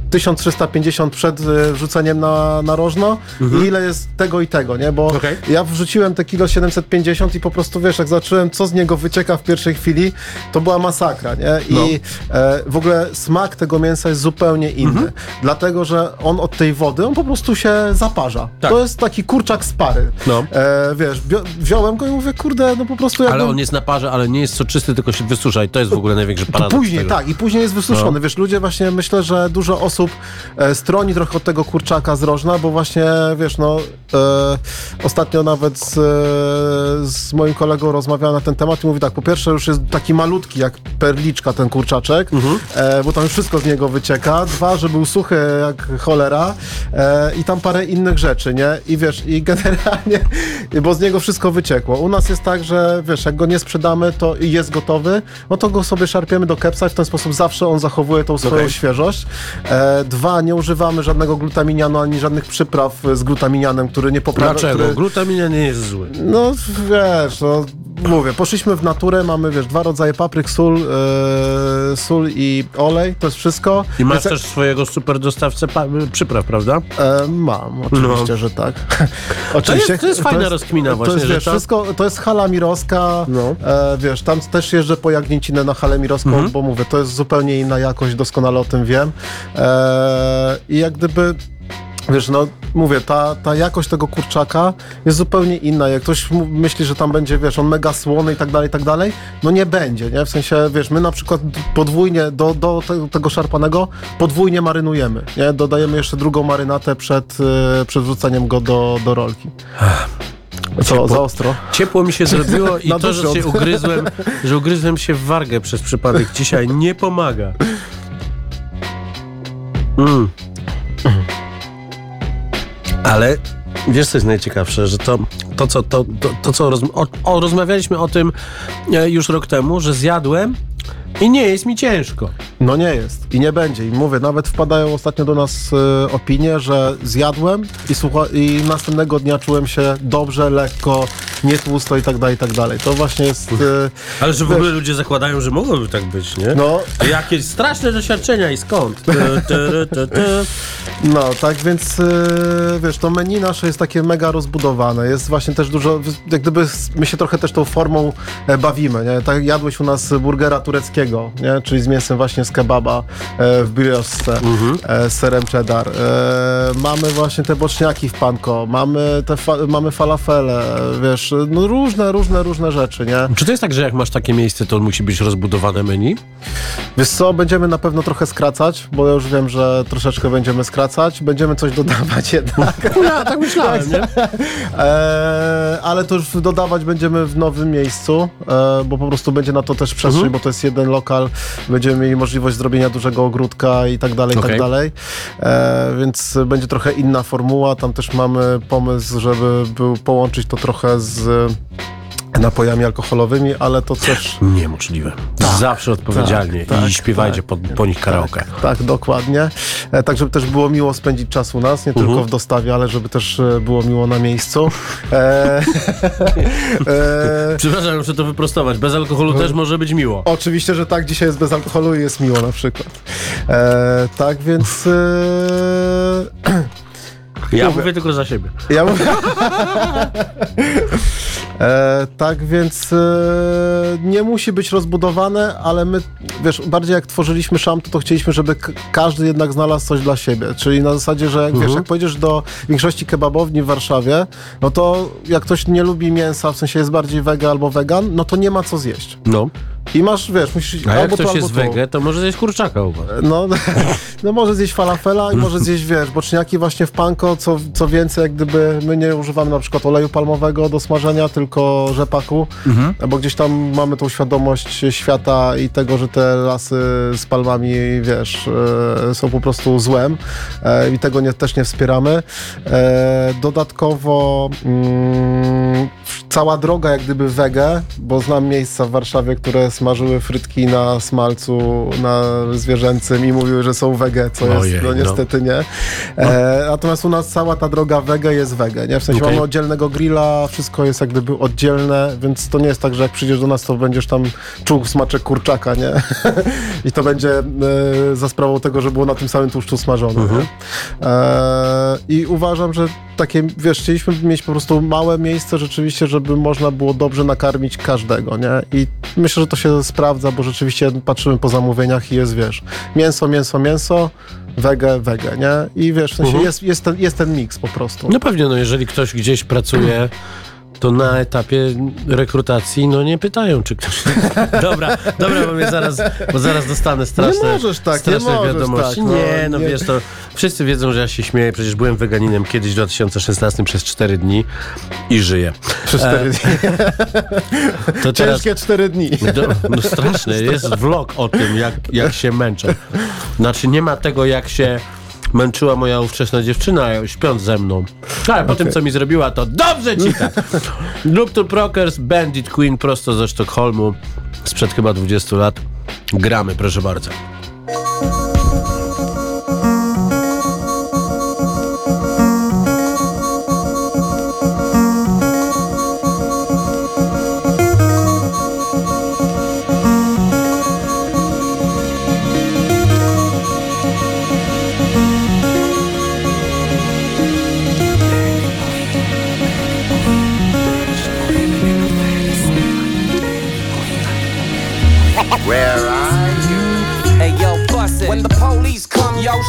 1350 przed y, wrzuceniem na, na rożno i ile jest tego i tego, nie? Bo Mhm. Okej. ja wrzuciłem te kilo 750 i po prostu, wiesz, jak zobaczyłem, co z niego wycieka w pierwszej chwili, to była masakra, nie? I No. e, w ogóle smak tego mięsa jest zupełnie inny. Mhm. Dlatego, że on od tej wody, on po prostu się zaparza. Tak. To jest taki kurczak z pary. No. E, wiesz, wziąłem go i mówię, kurde, no po prostu jakby... Ale on jest na parze, ale nie jest soczysty, tylko się wysusza i to jest w ogóle największy paradoks później, tego. tak, i później jest wysuszony. No. Wiesz, ludzie właśnie, myślę, że dużo osób e, stroni trochę od tego kurczaka z rożna, bo właśnie, wiesz, no, ostatnio nawet z, e, z moim kolegą rozmawiałem na ten temat i mówi tak, po pierwsze już jest taki malutki jak perliczka ten kurczaczek, Mhm. e, bo tam już wszystko z niego wycieka. Dwa, że był suchy jak cholera e, i tam parę innych rzeczy, nie? I wiesz, i generalnie, bo z niego wszystko wyciekło. U nas jest tak, że wiesz, jak go nie sprzedamy to i jest gotowy, no to go sobie szarpiemy do kepsa i w ten sposób zawsze on zachowuje tą swoją Okej. świeżość. E, dwa, nie używamy żadnego glutaminianu ani żadnych przypraw z glutaminianem, który nie poprawia... Dlaczego? Który, Glutamina nie jest zły. no wiesz, no mówię, poszliśmy w naturę, mamy wiesz, dwa rodzaje papryk, sól, e, sól i olej, to jest wszystko. I masz Więc- też swojego super dostawcę przypraw, prawda? E, mam, oczywiście, że tak. (laughs) oczywiście. No. to jest fajna rozkmina To właśnie, jest, że wiesz, to- wszystko, to jest hala mirowska, No. e, wiesz, tam też jeżdżę po Jagnięcinę na halę mirowską, Mhm. bo mówię, to jest zupełnie inna jakość, doskonale o tym wiem. E, I jak gdyby... Wiesz, no mówię, ta, ta jakość tego kurczaka jest zupełnie inna. Jak ktoś myśli, że tam będzie, wiesz, on mega słony i tak dalej, i tak dalej, no nie będzie, nie? W sensie, wiesz, my na przykład podwójnie do, do te, tego szarpanego podwójnie marynujemy, nie? Dodajemy jeszcze drugą marynatę przed, e, przed wrzuceniem go do, do rolki. Co, za ostro? Ciepło mi się zrobiło (laughs) i to, że się ugryzłem, że ugryzłem się w wargę przez przypadek dzisiaj nie pomaga. Mm. Ale wiesz, co jest najciekawsze, że to, to co, to, to, to, co o, o, rozmawialiśmy o tym e, już rok temu, że zjadłem i nie jest mi ciężko. No nie jest i nie będzie. I mówię, nawet wpadają ostatnio do nas e, opinie, że zjadłem i, słucha, i następnego dnia czułem się dobrze, lekko, nie tłusto i tak dalej, i tak dalej. To właśnie jest... E, Ale że w ogóle ludzie zakładają, że mogłoby tak być, nie? no, Jakie straszne doświadczenia i skąd? No, tak więc e, wiesz, to menu nasze jest takie mega rozbudowane. Jest właśnie też dużo, jak gdyby my się trochę też tą formą e, bawimy, nie? Tak jadłeś u nas burgera tureckiego, nie? Czyli z mięsem właśnie z kebaba e, w brioszce, e, z serem cheddar. E, mamy właśnie te boczniaki w panko, mamy te fa- mamy falafele, wiesz, no różne, różne, różne rzeczy, nie? Czy to jest tak, że jak masz takie miejsce, to musi być rozbudowane menu? Wiesz co, będziemy na pewno trochę skracać, bo ja już wiem, że troszeczkę będziemy skracać, będziemy coś dodawać (laughs) jednak. (laughs) Ja tak myślałem, nie? (laughs) E, ale to już dodawać będziemy w nowym miejscu, e, bo po prostu będzie na to też przestrzeń, Mhm. bo to jest jeden lokal, będziemy mieli możliwość zrobienia dużego ogródka i tak dalej, i Okej. tak dalej. E, więc będzie trochę inna formuła, tam też mamy pomysł, żeby był, połączyć to trochę z napojami alkoholowymi, ale to też... Niemożliwe. Zawsze odpowiedzialnie tak, i śpiewajcie po, po nich karaoke. Tak, tak, dokładnie. E, tak, żeby też było miło spędzić czas u nas, nie Mhm. tylko w dostawie, ale żeby też e, było miło na miejscu. E, (laughs) e, Przepraszam, muszę to wyprostować. Bez alkoholu też może być miło. Oczywiście, że tak, dzisiaj jest bez alkoholu i jest miło na przykład. E, tak, więc... E, (clears throat) Ja mówię. mówię tylko za siebie. ja mówię... (laughs) (laughs) e, tak, więc e, nie musi być rozbudowane, ale my, wiesz, bardziej jak tworzyliśmy szamto, to chcieliśmy, żeby każdy jednak znalazł coś dla siebie. Czyli na zasadzie, że jak, wiesz, jak pojedziesz do większości kebabowni w Warszawie, no to jak ktoś nie lubi mięsa, w sensie jest bardziej wega albo wegan, no to nie ma co zjeść. No. I masz, wiesz, musisz A jak ktoś albo jest wege, to może zjeść kurczaka u was. No, (laughs) no może zjeść falafela i może zjeść, wiesz, boczniaki właśnie w panko, co, co więcej, jak gdyby my nie używamy na przykład oleju palmowego do smażenia, tylko rzepaku, bo gdzieś tam mamy tą świadomość świata i tego, że te lasy z palmami, wiesz, e, są po prostu złem e, i tego nie, też nie wspieramy. E, dodatkowo mm, cała droga jak gdyby wege, bo znam miejsca w Warszawie, które smażyły frytki na smalcu, na zwierzęcym i mówiły, że są wege, co Ojej, jest, no no. niestety nie. E, natomiast u nas cała ta droga wege jest wege, nie? W sensie Okej. mamy oddzielnego grilla, wszystko jest jak gdyby oddzielne, więc to nie jest tak, że jak przyjdziesz do nas, to będziesz tam czuł smaczek kurczaka, nie? (laughs) I to będzie e, za sprawą tego, że było na tym samym tłuszczu smażone, nie? E, I uważam, że takie, wiesz, chcieliśmy mieć po prostu małe miejsce rzeczywiście, żeby można było dobrze nakarmić każdego, nie? I myślę, że to się sprawdza, bo rzeczywiście patrzymy po zamówieniach i jest, wiesz, mięso, mięso, mięso, wege, wege, nie? I wiesz, w sensie jest, jest, ten, jest ten miks po prostu. No pewnie, no jeżeli ktoś gdzieś pracuje, to na etapie rekrutacji, no nie pytają, czy ktoś... (laughs) Dobra, dobra, bo mnie zaraz, bo zaraz dostanę straszne, Nie możesz tak, nie straszne możesz wiadomości. tak, no, nie, no nie. wiesz, to wszyscy wiedzą, że ja się śmieję, przecież byłem weganinem kiedyś w 2016 przez 4 dni i żyję. Przez cztery dni. (laughs) To teraz... Ciężkie cztery dni. Do, no straszne, jest vlog o tym, jak, jak się męczę. Znaczy nie ma tego, jak się męczyła moja ówczesna dziewczyna, śpiąc ze mną. Ale po tym, co mi zrobiła, to dobrze ci tak. (laughs) Lub to Prokers, Bandit Queen, prosto ze Sztokholmu, sprzed chyba 20 lat. Gramy, proszę bardzo.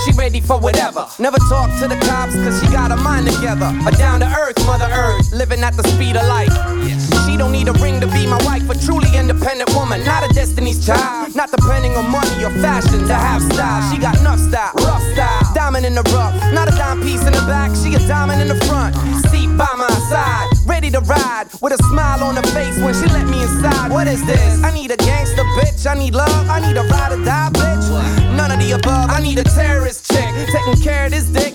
She ready for whatever. Never talk to the cops, cause she got her mind together. A down to earth, mother earth, living at the speed of light. She don't need a ring to be my wife, a truly independent woman, not a destiny's child. Not depending on money or fashion to have style. She got enough style, rough style, diamond in the rough. Not a dime piece in the back, she a diamond in the front. Seat by my side, ready to ride with a smile on her face when she let me inside. What is this? I need a gangster bitch, I need love, I need a ride or die bitch. None of the above, I need a terrorist chick taking care of this dick.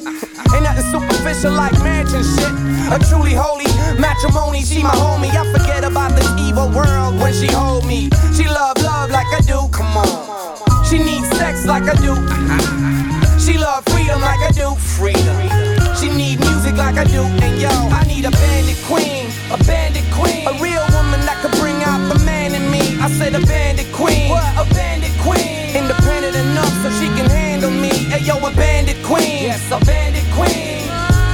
Ain't nothing superficial like marriage and shit. A truly holy matrimony, she my homie. I forget about this evil world when she hold me. She love love like I do, come on. She needs sex like I do. She love freedom like I do, freedom. She need music like I do, and yo, I need a bandit queen, a bandit queen, a real woman that could bring out the man in me. I said a bandit queen, what? A bandit queen, independent enough so she can handle me. Hey yo, a bandit queen, yes, a bandit queen.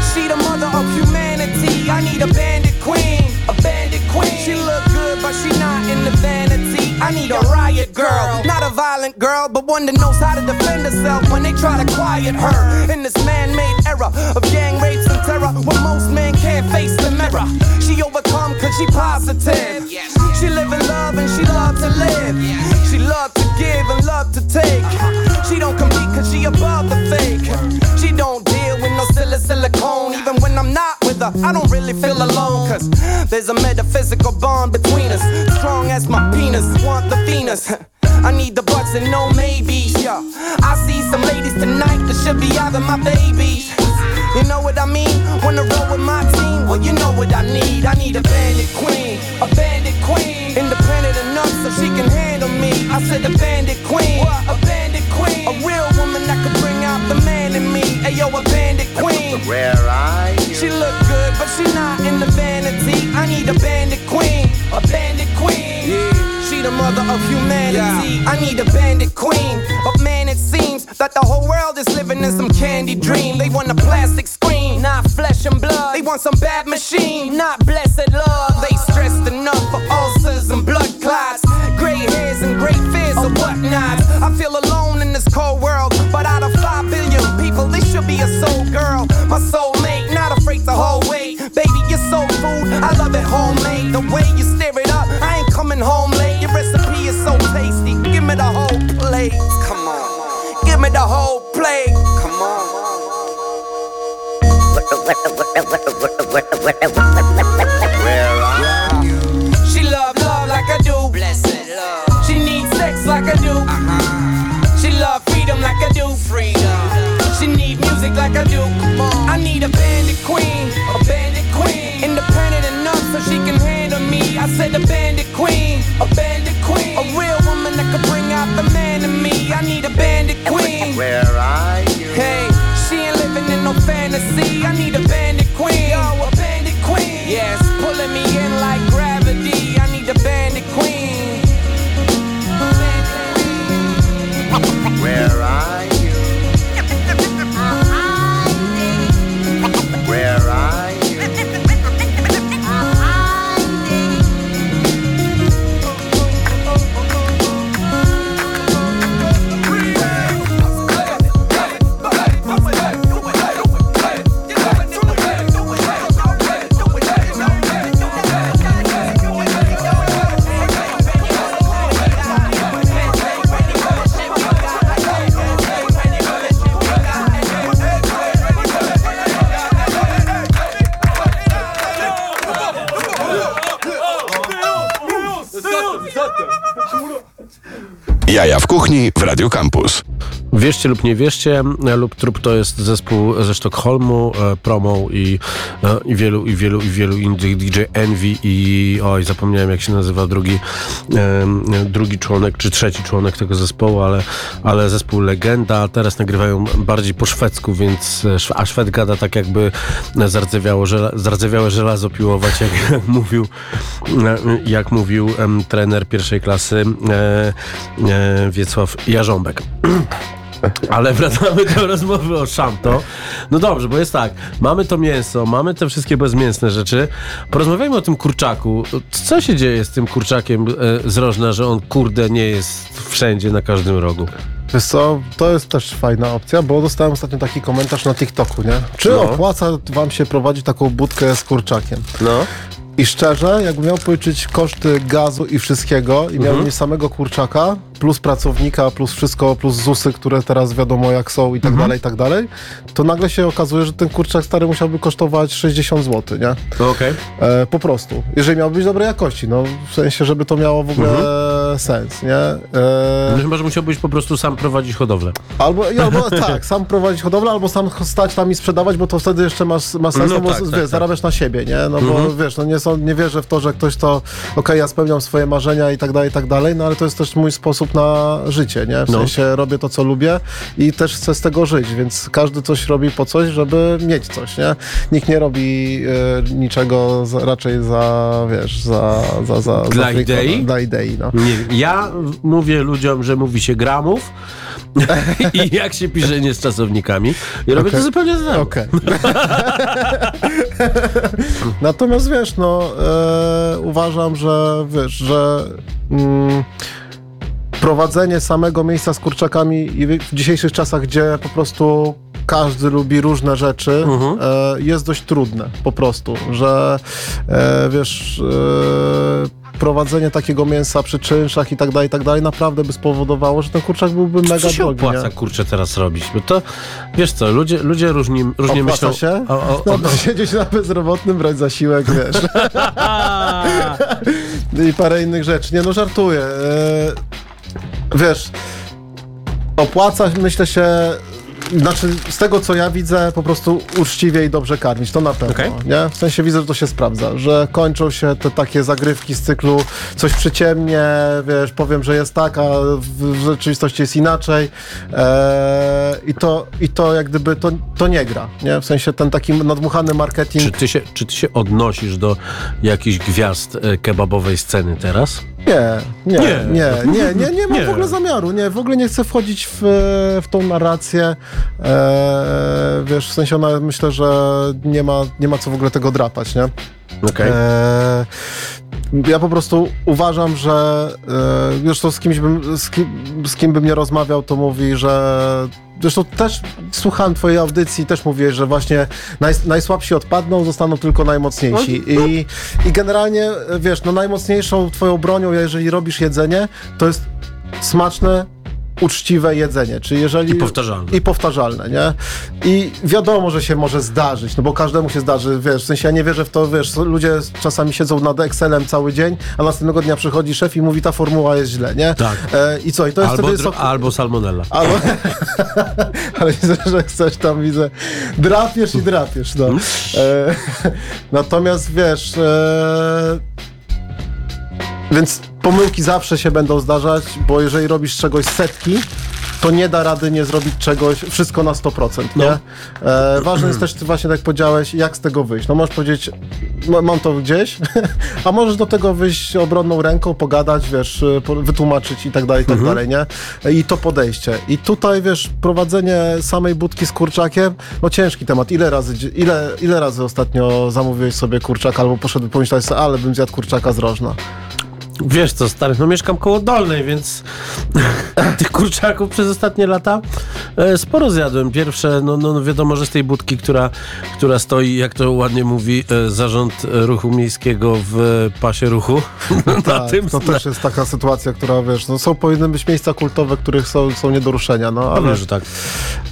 She the mother of humanity. I need a bandit queen, a bandit queen. She look good, but she not in the vanity. I need a riot girl, not a violent girl, but one that knows how to defend herself when they try to quiet her. In this man-made era of gang rapes and terror, where most men can't face the mirror. She overcome cause she positive. She live in love and she love to live. She love to give and love to take. She don't compete cause she above the fake. She don't deal with no silly silicone. Even when I'm not I don't really feel alone. Cause there's a metaphysical bond between us. Strong as my penis, want the Venus. (laughs) I need the butts and no maybes, yeah. I see some ladies tonight that should be having my babies. You know what I mean? Wanna roll with my team? Well, you know what I need. I need a bandit queen, a bandit queen. Independent enough so she can handle me. I said a bandit queen, what? A bandit queen. A real woman that could bring out the man in me. Hey yo, a bandit queen. Where are you? She look good, but she not in the vanity. I need a bandit queen, a bandit queen. She the mother of humanity. I need a bandit queen, but man, it seems that the whole world is living in some candy dream. They want a plastic screen, not flesh and blood. They want some bad machine, not blessed love. The way you stir it up, I ain't coming home late. Your recipe is so tasty, give me the whole plate. Come on, give me the whole plate. Come on. W kuchni w Radio Campus. Wierzcie lub nie wierzcie, lub trup to jest zespół ze Sztokholmu, e, Promo i, e, i wielu, i wielu, i wielu innych, DJ Envy i oj, zapomniałem jak się nazywa drugi, drugi członek, czy trzeci członek tego zespołu, ale, ale zespół Legenda, teraz nagrywają bardziej po szwedzku, więc, e, a Szwed gada tak jakby zardzewiało, żela, zardzewiałe żelazo piłować, jak, (laughs) jak mówił, jak mówił trener pierwszej klasy Wiesław Jarząbek. (clears throat) Ale wracamy do rozmowy o szamto. No dobrze, bo jest tak, mamy to mięso, mamy te wszystkie bezmięsne rzeczy. Porozmawiajmy o tym kurczaku. Co się dzieje z tym kurczakiem e, z Rożna, że on kurde nie jest wszędzie, na każdym rogu? Wiesz co, to jest też fajna opcja, bo dostałem ostatnio taki komentarz na TikToku, nie? Czy No. opłaca wam się prowadzić taką budkę z kurczakiem? No. I szczerze, jakbym miał policzyć koszty gazu i wszystkiego i miałbym mieć samego kurczaka, plus pracownika, plus wszystko, plus ZUSy, które teraz wiadomo jak są i tak dalej, i tak dalej, to nagle się okazuje, że ten kurczak stary musiałby kosztować 60 zł, nie? No okej. E, po prostu. Jeżeli miał być dobrej jakości, no w sensie, żeby to miało w ogóle sens, nie? E, No chyba, że musiałbyś po prostu sam prowadzić hodowlę. Albo, albo (laughs) tak, sam prowadzić hodowlę, albo sam stać tam i sprzedawać, bo to wtedy jeszcze masz, ma sens, No no, bo tak, wiesz, tak, tak. zarabiasz na siebie, nie? No bo wiesz, no nie, są, nie wierzę w to, że ktoś to, okej, ja spełniam swoje marzenia i tak dalej, i tak dalej, no ale to jest też mój sposób na życie, nie? W No. sensie robię to, co lubię i też chcę z tego żyć, więc każdy coś robi po coś, żeby mieć coś, nie? Nikt nie robi e, niczego za, raczej za, wiesz, za... za, za Dla za idei? Dla idei, no. Nie, ja mówię ludziom, że mówi się gramów (laughs) i jak się pisze nie z czasownikami. I robię to Okej. zupełnie samo. Okej. (laughs) Natomiast wiesz, no e, uważam, że wiesz, że mm, prowadzenie samego miejsca z kurczakami w dzisiejszych czasach, gdzie po prostu każdy lubi różne rzeczy, Mhm. e, jest dość trudne po prostu, że e, wiesz, e, prowadzenie takiego mięsa przy czynszach i tak dalej, i tak dalej, naprawdę by spowodowało, że ten kurczak byłby mega Co się drogi. opłaca, nie? kurczę, teraz robić? Bo to, wiesz co, ludzie, ludzie różni, różnie Opłaca myślą... się? O, o, o, No, siedzieć na bezrobotnym, brać zasiłek, wiesz. (laughs) (laughs) I parę innych rzeczy. Nie no, żartuję. Wiesz, opłaca, myślę się, znaczy z tego co ja widzę, po prostu uczciwie i dobrze karmić, to na pewno, Okej. nie? W sensie widzę, że to się sprawdza, że kończą się te takie zagrywki z cyklu coś przyciemnie, wiesz, powiem, że jest tak, a w, rzeczywistości jest inaczej e, i, to, i to jak gdyby, to, to nie gra, nie? W sensie ten taki nadmuchany marketing, Czy ty, się, czy ty się odnosisz do jakichś gwiazd e, kebabowej sceny teraz? Nie, nie, Nie. nie, nie, nie, nie, mam (laughs) Nie. w ogóle zamiaru, nie, w ogóle nie chcę wchodzić w, w tą narrację, e, wiesz, w sensie ona, myślę, że nie ma, nie ma co w ogóle tego drapać, nie? Okej. E, ja po prostu uważam, że e, zresztą z kimś bym, z kim, z kim bym nie rozmawiał, to mówi, że zresztą też słuchałem twojej audycji, też mówię, że właśnie naj, najsłabsi odpadną, zostaną tylko najmocniejsi. I, I generalnie, wiesz, no najmocniejszą twoją bronią, jeżeli robisz jedzenie, to jest smaczne, uczciwe jedzenie, czy jeżeli... I powtarzalne. I powtarzalne, nie? I wiadomo, że się może zdarzyć, no bo każdemu się zdarzy, wiesz, w sensie ja nie wierzę w to, wiesz, ludzie czasami siedzą nad Excelem cały dzień, a następnego dnia przychodzi szef i mówi, ta formuła jest źle, nie? Tak. E, I co? I to jest Albo, wtedy... dr- albo salmonella. Albo, (laughs) ale widzę, że chcesz tam, widzę, drapiesz i drapiesz, no. E, natomiast wiesz, e, więc pomyłki zawsze się będą zdarzać, bo jeżeli robisz czegoś setki, to nie da rady nie zrobić czegoś, wszystko na 100%, nie? No. E, ważne jest też, ty właśnie tak powiedziałeś, jak z tego wyjść. No możesz powiedzieć, "Ma- mam to gdzieś, (laughs) a możesz do tego wyjść obronną ręką, pogadać, wiesz, po- wytłumaczyć i tak dalej, i tak dalej, nie? I to podejście. I tutaj, wiesz, prowadzenie samej budki z kurczakiem, no ciężki temat. Ile razy, ile, ile razy ostatnio zamówiłeś sobie kurczaka albo poszedł pomyśleć sobie, ale bym zjadł kurczaka z rożna. Wiesz co, stary, no mieszkam koło Dolnej, więc (laughs) tych kurczaków przez ostatnie lata e, sporo zjadłem. Pierwsze, no, no no wiadomo, że z tej budki, która, która stoi, jak to ładnie mówi e, zarząd ruchu miejskiego w pasie ruchu. (laughs) Na Tak, tym to też jest taka sytuacja, która, wiesz, no są powinny być miejsca kultowe, których są, są nie do ruszenia, no ale... Pewnie, że tak.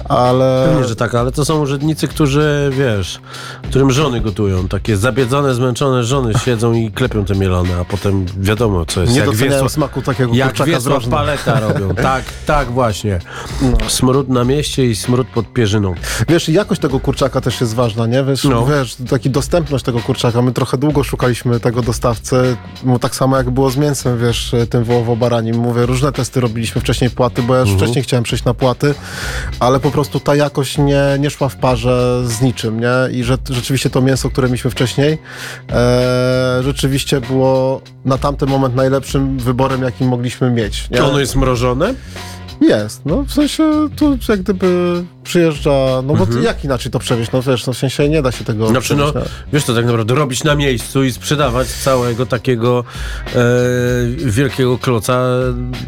ale... Pewnie, że tak, ale to są urzędnicy, którzy, wiesz, którym żony gotują. Takie zabiedzone, zmęczone żony siedzą i klepią te mielone, a potem wiadomo, co jest. Nie jak doceniają Wiesław- smaku takiego Jak kurczaka z Wiesław rożna. paleta robią. (laughs) Tak, tak właśnie. Smród na mieście i smród pod pierzyną. Wiesz, jakość tego kurczaka też jest ważna, nie? Wiesz, No. wiesz, taki dostępność tego kurczaka. My trochę długo szukaliśmy tego dostawcy, bo tak samo jak było z mięsem, wiesz, tym wołowo-baranim. Mówię, różne testy robiliśmy wcześniej płaty, bo ja już wcześniej chciałem przejść na płaty, ale po prostu ta jakość nie, nie szła w parze z niczym, nie? I że, rzeczywiście to mięso, które mieliśmy wcześniej, e, rzeczywiście było na tamten moment najlepszym wyborem, jaki mogliśmy mieć. Nie? Czy ono jest mrożone? Jest, no w sensie tu jak gdyby przyjeżdża, no bo Mhm. jak inaczej to przewieźć, no wiesz, no w sensie nie da się tego Znaczy, no, przewieźć, wiesz to tak naprawdę robić na miejscu i sprzedawać całego takiego e, wielkiego kloca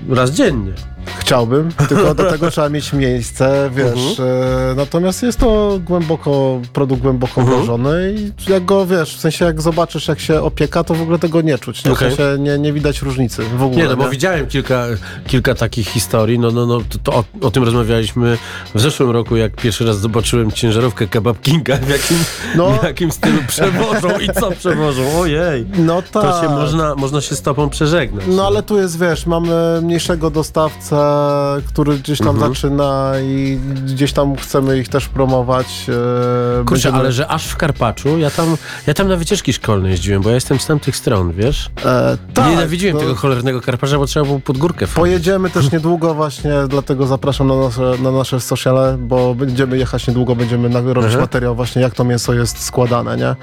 raz dziennie. Chciałbym, tylko do tego trzeba mieć miejsce, wiesz, Mhm. e, natomiast jest to głęboko, produkt głęboko Mhm. włożony i jak go, wiesz, w sensie jak zobaczysz jak się opieka, to w ogóle tego nie czuć, nie? w Okej. sensie nie, nie widać różnicy w ogóle. Nie, no bo widziałem kilka, kilka takich historii, no, no, no to, to o, o tym rozmawialiśmy w zeszłym roku, jak pierwszy raz zobaczyłem ciężarówkę Kebab Kinga, w jakim, No. w jakim stylu przewożą i co przewożą, ojej. No To tak. się można, można się z tobą przeżegnać. No ale tu jest, wiesz, mamy mniejszego dostawcę, który gdzieś tam Mhm. zaczyna i gdzieś tam chcemy ich też promować. e, Kurczę, będziemy- ale że aż w Karpaczu, ja tam, ja tam na wycieczki szkolne jeździłem, bo ja jestem z tamtych stron, wiesz? E, tak, Nienawidziłem no, tego cholernego Karpacza, bo trzeba było pod górkę wchodzić. Pojedziemy też (laughs) niedługo właśnie, dlatego zapraszam na nasze, na nasze sociale, bo będziemy jechać niedługo, będziemy robić Mhm. materiał właśnie jak to mięso jest składane, nie?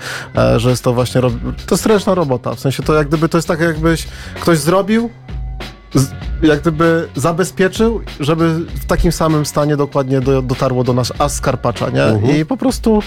E, że jest to właśnie, to jest ręczna robota, w sensie to jak gdyby, to jest tak jakbyś ktoś zrobił, z, jak gdyby zabezpieczył, żeby w takim samym stanie dokładnie do, dotarło do nas as z Karpacza, nie? Mhm. I po prostu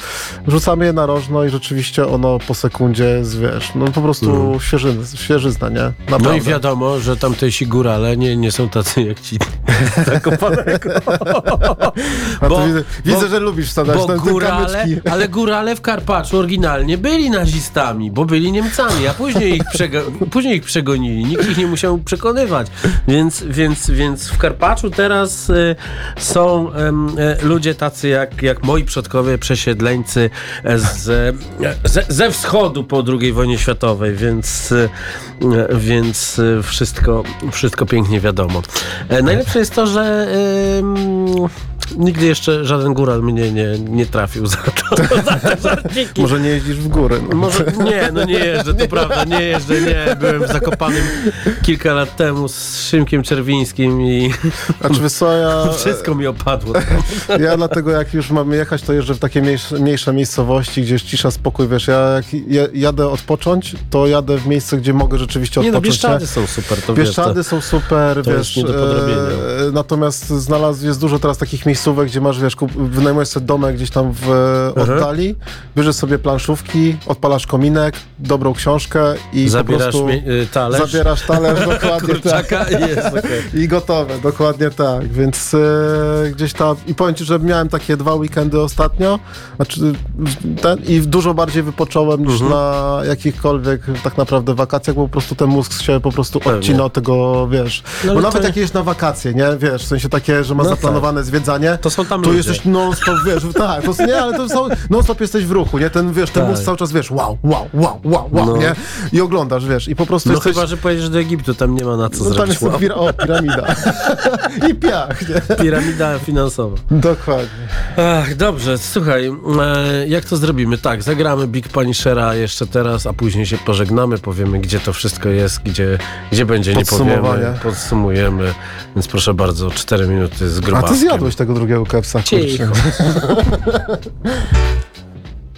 wrzucamy je na rożno i rzeczywiście ono po sekundzie wiesz, no po prostu świeżyzna, świeżyzna, nie? Naprawdę. No i wiadomo, że tamtejsi górale nie, nie są tacy jak ci (laughs) Zakopanego. (laughs) A Bo- widzę, widzę bo- że lubisz wstawiać Bo te, te górale, (laughs) ale górale w Karpaczu oryginalnie byli nazistami, bo byli Niemcami, a później ich, później ich przegonili. Nikt ich nie musiał przekonywać. Więc, więc, więc w Karpaczu teraz y, są e, ludzie tacy jak, jak moi przodkowie przesiedleńcy z, ze, ze wschodu po II wojnie światowej, więc, y, e, więc y, wszystko, wszystko pięknie wiadomo. E, Najlepsze jest to, że nigdy jeszcze żaden góral mnie nie, nie trafił za to. (laughs) Za te żarciki. Może nie jeździsz w góry. No. Może nie, no nie jeżdżę, to prawda, nie jeżdżę, nie. Byłem Zakopanym kilka lat temu z Szymkiem Czerwińskim i Znaczy wiesz co, ja, (laughs) wszystko mi opadło. (laughs) ja dlatego jak już mamy jechać, to jeżdżę w takie mniejsze, mniejsze miejscowości, gdzie jest cisza, spokój, wiesz, ja jak ja- jadę odpocząć, to jadę w miejsce, gdzie mogę rzeczywiście Nie no, odpocząć. Bieszczady są super, to wiesz, Bieszczady to, są super, to wiesz, e, natomiast znalazł, jest dużo teraz takich miejscówek, gdzie masz, wiesz, kup, wynajmujesz sobie domek gdzieś tam w e, Mhm. oddali, bierzesz sobie planszówki, odpalasz kominek, dobrą książkę i zabierasz po prostu mi, y, talerz, zabierasz talerz, dokładnie (laughs) tak. kurczaka jest okej. I gotowe, dokładnie tak. Więc e, gdzieś tam. I powiem ci, że miałem takie dwa weekendy ostatnio. Znaczy, ten, I dużo bardziej wypocząłem niż Mhm. na jakichkolwiek tak naprawdę wakacjach, bo po prostu ten mózg się po prostu odcina od tego, wiesz. No bo nawet to- jak jedziesz na wakacje, nie? Wiesz, w sensie takie, że masz No zaplanowane zwiedzanie. To są tam Tu ludzie. jesteś non-stop, wiesz, (laughs) tak, to, nie, ale to są, non-stop jesteś w ruchu, nie? Ten, wiesz, ten Tak. mózg cały czas, wiesz, wow, wow, wow, wow, wow, No. nie? I oglądasz, wiesz, i po prostu No jesteś... chyba, że pojedziesz do Egiptu, tam nie ma na co No tam zrobić jest wow. o, piramida. (laughs) I piach, nie? Piramida finansowa. Dokładnie. Ach, dobrze, słuchaj, e, jak to zrobimy? Tak, zagramy Big Punishera jeszcze teraz, a później się pożegnamy, powiemy, gdzie to wszystko jest, gdzie, gdzie będzie, nie powiemy, Podsumowanie. podsumujemy. Więc proszę bardzo, 4 minuty z A grubaskiem. ty zjadłeś tego drugiego kepsa, Cicho. kurczę. (laughs)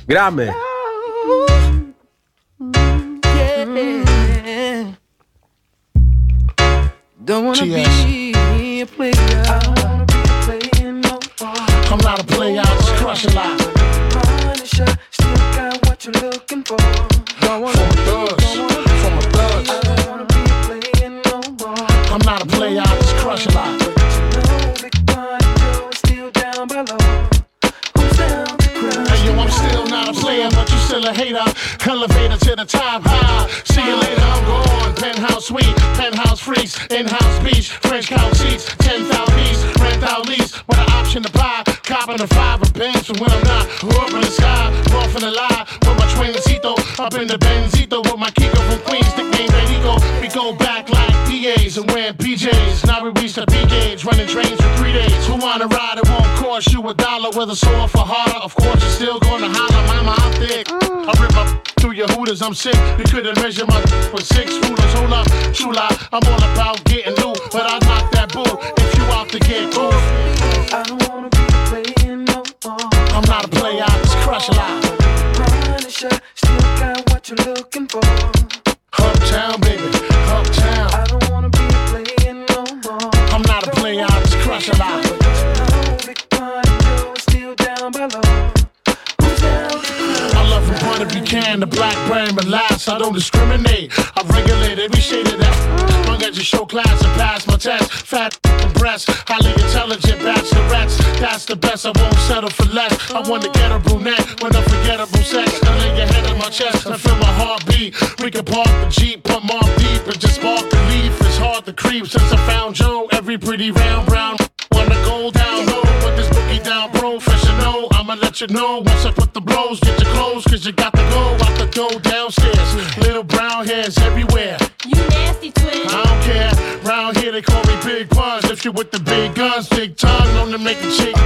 Gramy! Don't wanna be a player. I don't wanna be a player no. I'm not a player, I just crush a lot. Punisher, still got what you're looking for. Don't wanna From be, thugs, don't wanna still a hater. Elevator to the top high. See you later, I'm gone. Penthouse suite, penthouse freaks, in-house beach, French couch seats, 10,000 piece, rent out lease with an option to buy. Copping the five of for when I'm not. Up in the sky, off in the lie with my twincito. Up in the Benzito with my Kiko from Queens, nickname Benito. We go back like PAs and wearing PJs. Now we reach the P gauge, running trains for three days. Who wanna ride? It won't cost you a dollar, whether sore for harder. Of course, you're still gonna holler, through your hooters, I'm sick. You couldn't measure my with six rulers. Hold up, true lie. I'm all about getting new, but I knock that bull if you out to get cool. I don't wanna be playing no more. I'm not a player, I just crush a lot. Black Brand, but last I don't discriminate. I regulate every shade of that. Long as you show class and pass my test. Fat and breasts, highly intelligent bachelorettes. That's the best, I won't settle for less. I want to get a brunette with unforgettable sex. I lay your head on my chest and feel my heartbeat. We can park the Jeep, put off deep and just spark the leaf. It's hard to creep since I found Joe. Every pretty round brown wanna go down low with this boogie down professional. I'ma let you know once I put the blows, get your clothes, cause you got the go door downstairs. Little brown hairs everywhere. You nasty twin. I don't care. Round here they call me Big Puns. If you with the big guns, big tongue, known to make a chick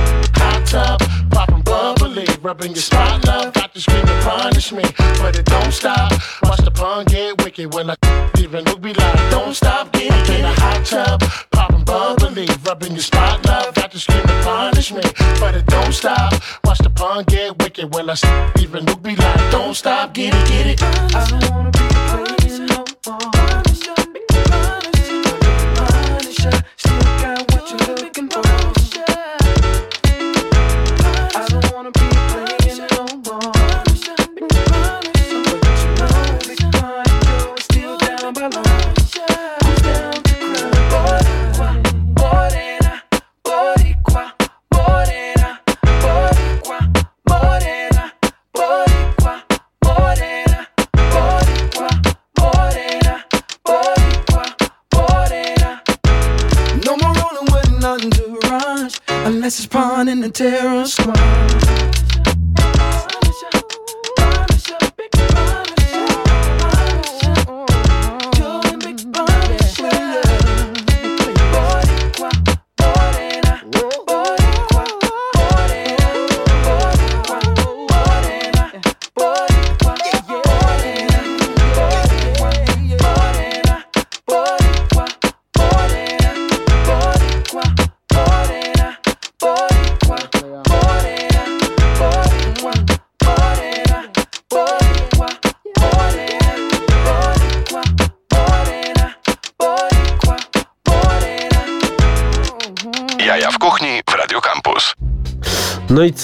hot tub, popping bubbly, rubbing your spot, love. Got to scream and punish me, but it don't stop. Watch the pun get wicked when I (laughs) even look be like, don't stop, get it in a hot tub, popping bubbly, rubbing your spot, love. But it don't stop. Watch the pun get wicked when I even look be like, don't stop, get it, get it. I don't wanna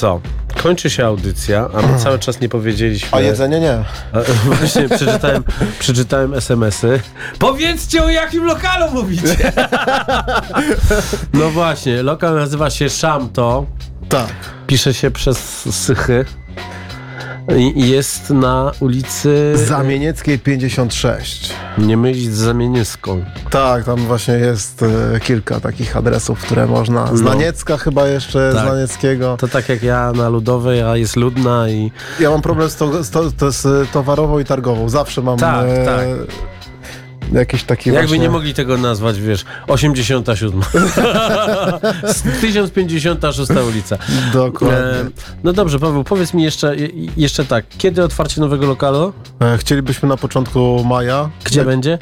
co? Kończy się audycja, a my cały czas nie powiedzieliśmy. A jedzenie nie. (laughs) Właśnie przeczytałem, przeczytałem SMS-y. Powiedzcie o jakim lokalu mówicie! (laughs) No właśnie, lokal nazywa się Szamto. Tak. Pisze się przez sychy. Jest na ulicy. Zamienieckiej 56. Nie mylić z Zamienieską. Tak, tam właśnie jest e, kilka takich adresów, które można. Z No. Naniecka chyba jeszcze, Tak. z Nanieckiego. To tak jak ja na Ludowej, a jest ludna i. Ja mam problem z, to, z, to, to z towarową i targową. Zawsze mam Tak, e, tak. Jakiś taki Jakby właśnie... nie mogli tego nazwać, wiesz, 87. 1056 (laughs) ulica. Dokładnie. E, no dobrze, Paweł, powiedz mi jeszcze, jeszcze tak, kiedy otwarcie nowego lokalu? E, Chcielibyśmy na początku maja. Gdzie będzie?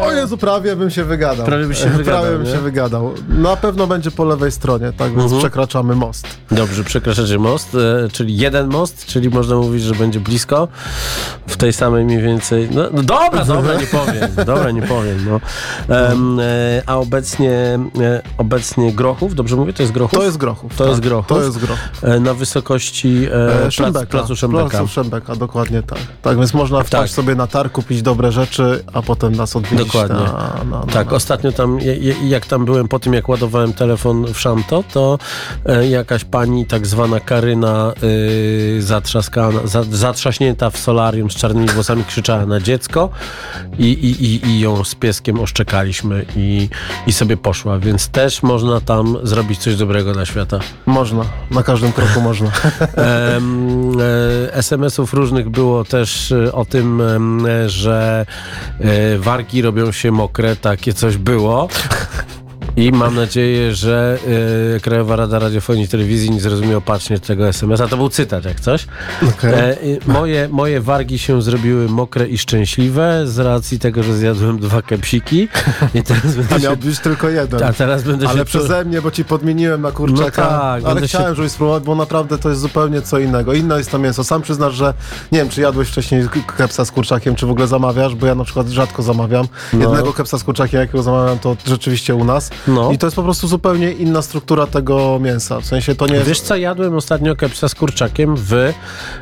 A, o Jezu, prawie bym się wygadał. Prawie byś się wygadał, Prawie bym nie? się wygadał. Na pewno będzie po lewej stronie, tak więc Mhm. przekraczamy most. Dobrze, przekraczacie most, e, czyli jeden most, czyli można mówić, że będzie blisko, w tej samej mniej więcej. No, no dobra, dobra, Dobra, nie powiem. Dobra, nie powiem. No. E, a obecnie, e, obecnie Grochów, dobrze mówię? To jest Grochów? To jest Grochów. To tak, jest Grochów. To jest Grochów. Na wysokości e, E, Szembeka. placu Szembeka. Placu Szembeka, dokładnie tak. Tak, więc można wpaść Tak. sobie na targ, kupić dobre rzeczy, a potem nas odwiedzić Dokładnie. Na, na, na, Tak, ostatnio tam, jak tam byłem po tym, jak ładowałem telefon w Szanto, to jakaś pani, tak zwana Karyna, zatrzaskana, za, zatrzaśnięta w solarium z czarnymi włosami, krzyczała na dziecko i, i, i, i ją z pieskiem oszczekaliśmy i, i sobie poszła, więc też można tam zrobić coś dobrego dla świata. Można, na każdym kroku można. (laughs) Em, e, SMS-ów różnych było też e, o tym, e, że wargi robią się mokre, takie coś było. I mam nadzieję, że e, Krajowa Rada Radiofonii i Telewizji nie zrozumiała patrznie tego SMS-a. To był cytat, jak coś. Okej. E, i moje, moje wargi się zrobiły mokre i szczęśliwe z racji tego, że zjadłem dwa kepsiki. I teraz (laughs) będę A się, miał być tylko jeden. a teraz będę Ale się przeze mnie, bo ci podmieniłem na kurczaka. No tak, ale będę się- chciałem, żebyś spróbować, bo naprawdę to jest zupełnie co innego. Inne jest to mięso. Sam przyznasz, że nie wiem, czy jadłeś wcześniej kepsa z kurczakiem, czy w ogóle zamawiasz, bo ja na przykład rzadko zamawiam. Jednego kepsa z kurczakiem, jakiego zamawiam, to rzeczywiście u nas. No. I to jest po prostu zupełnie inna struktura tego mięsa. W sensie to nie jest... Wiesz co, jadłem ostatnio kepsa z kurczakiem w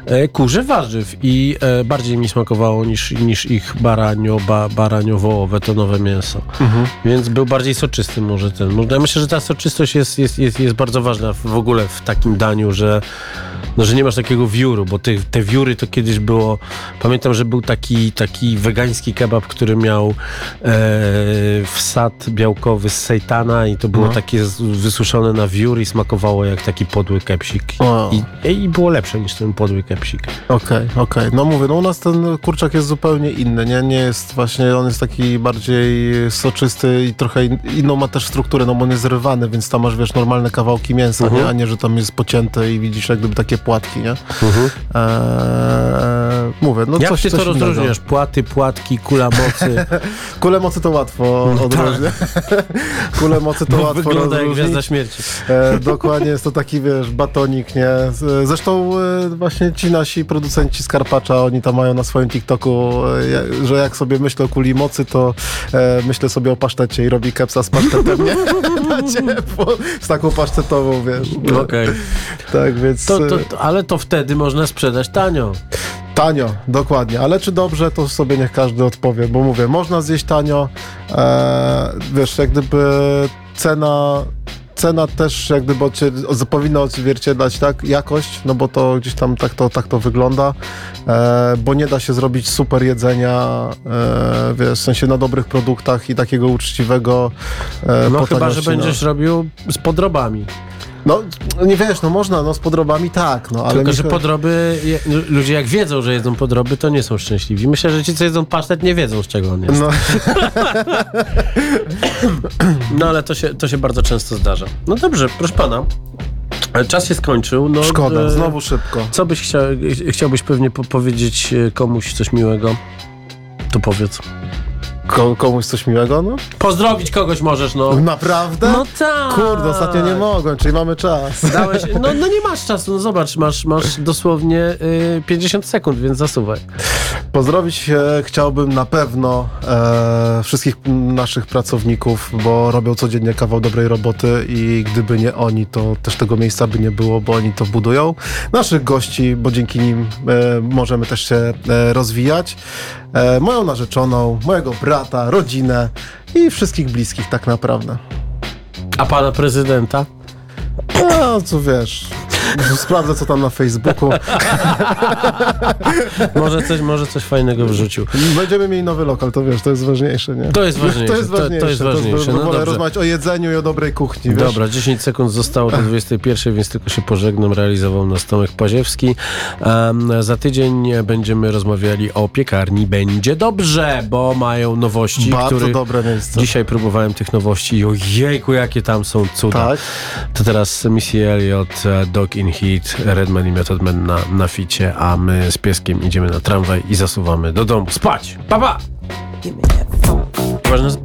e, kurze warzyw i e, bardziej mi smakowało niż, niż ich baranio, ba, baraniowo betonowe mięso. Więc był bardziej soczysty może ten. Ja myślę, że ta soczystość jest, jest, jest, jest bardzo ważna w, ogóle w takim daniu, że, no, że nie masz takiego wióru, bo te, te wióry to kiedyś było, pamiętam, że był taki, taki wegański kebab, który miał e, wsad białkowy z i to było No. takie wysuszone na wiór i smakowało jak taki podły kepsik. I, I było lepsze niż ten podły kepsik. Okej, okej. No mówię, no u nas ten kurczak jest zupełnie inny, nie? Nie jest właśnie, on jest taki bardziej soczysty i trochę in, inną ma też strukturę, no bo on jest zrywany, więc tam masz, wiesz, normalne kawałki mięsa, nie? A nie, że tam jest pocięte i widzisz jak gdyby takie płatki, nie? Eee, mówię, no jak coś, ty to coś innego. rozróżniasz? Płaty, płatki, kula mocy. (laughs) Kule mocy to łatwo odróżniać. (laughs) Kule mocy to Bo łatwo wygląda jak rozróżnić. gwiazda śmierci. E, dokładnie, jest to taki, wiesz, batonik, nie? Z- Zresztą e, właśnie ci nasi producenci z Karpacza, oni tam mają na swoim TikToku, e, że jak sobie myślę o kuli mocy, to e, myślę sobie o pasztecie i robi kepsa z pasztetem, nie? (laughs) Na ciepło, z taką pasztetową, wiesz. Okej. Tak, więc To, to, e, to, ale to wtedy można sprzedać tanio. Tanio, dokładnie. Ale czy dobrze, to sobie niech każdy odpowie, bo mówię, można zjeść tanio, e, wiesz, jak gdyby cena cena też jak gdyby odcie- powinna odzwierciedlać tak jakość, no bo to gdzieś tam tak to, tak to wygląda, e, bo nie da się zrobić super jedzenia, e, wiesz, w sensie na dobrych produktach i takiego uczciwego e, No chyba, że no. będziesz robił z podrobami. No, nie wiesz, no można, no z podrobami tak, no ale... Tylko, że się- podroby, je, ludzie jak wiedzą, że jedzą podroby, to nie są szczęśliwi. Myślę, że ci, co jedzą pasztet, nie wiedzą, z czego on jest. No, (laughs) No ale to się, to się bardzo często zdarza. No dobrze, proszę pana. e, Czas się skończył. No, szkoda, e, znowu szybko. Co byś chciał, chciałbyś pewnie po powiedzieć e, komuś coś miłego? To powiedz. Ko- komuś coś miłego, no? Pozdrowić kogoś możesz, no. Naprawdę? No tak. Kurde, ostatnio nie mogłem, czyli mamy czas. Dałeś, no, no nie masz czasu, no zobacz, masz, masz dosłownie y, 50 sekund, więc zasuwaj. Pozdrowić e, chciałbym na pewno e, wszystkich naszych pracowników, bo robią codziennie kawał dobrej roboty i gdyby nie oni, to też tego miejsca by nie było, bo oni to budują. Naszych gości, bo dzięki nim e, możemy też się e, rozwijać. E, moją narzeczoną, mojego brata, rodzinę i wszystkich bliskich tak naprawdę. A pana prezydenta? No, co wiesz, sprawdzę co tam na Facebooku. (laughs) Może coś, może coś fajnego wrzucił. Będziemy mieli nowy lokal, to wiesz, to jest ważniejsze, nie? To jest ważniejsze, To jest to- to ważniejsze. jest ważniejsze, bo no wolę rozmawiać o jedzeniu i o dobrej kuchni, wiesz? Dobra, 10 sekund zostało do 21, więc tylko się pożegnam. Realizował nas Tomek Paziewski. Um, za tydzień będziemy rozmawiali o piekarni Będzie Dobrze, bo mają nowości, Bardzo których dobre miejsce. dzisiaj próbowałem tych nowości i ojejku, jakie tam są cuda. Tak? To teraz Missy Elliott, e, In Heat, Redman i Method Man na, na ficie, a my z pieskiem idziemy na tramwaj i zasuwamy do domu. Spać! Pa, pa! Ważne... z-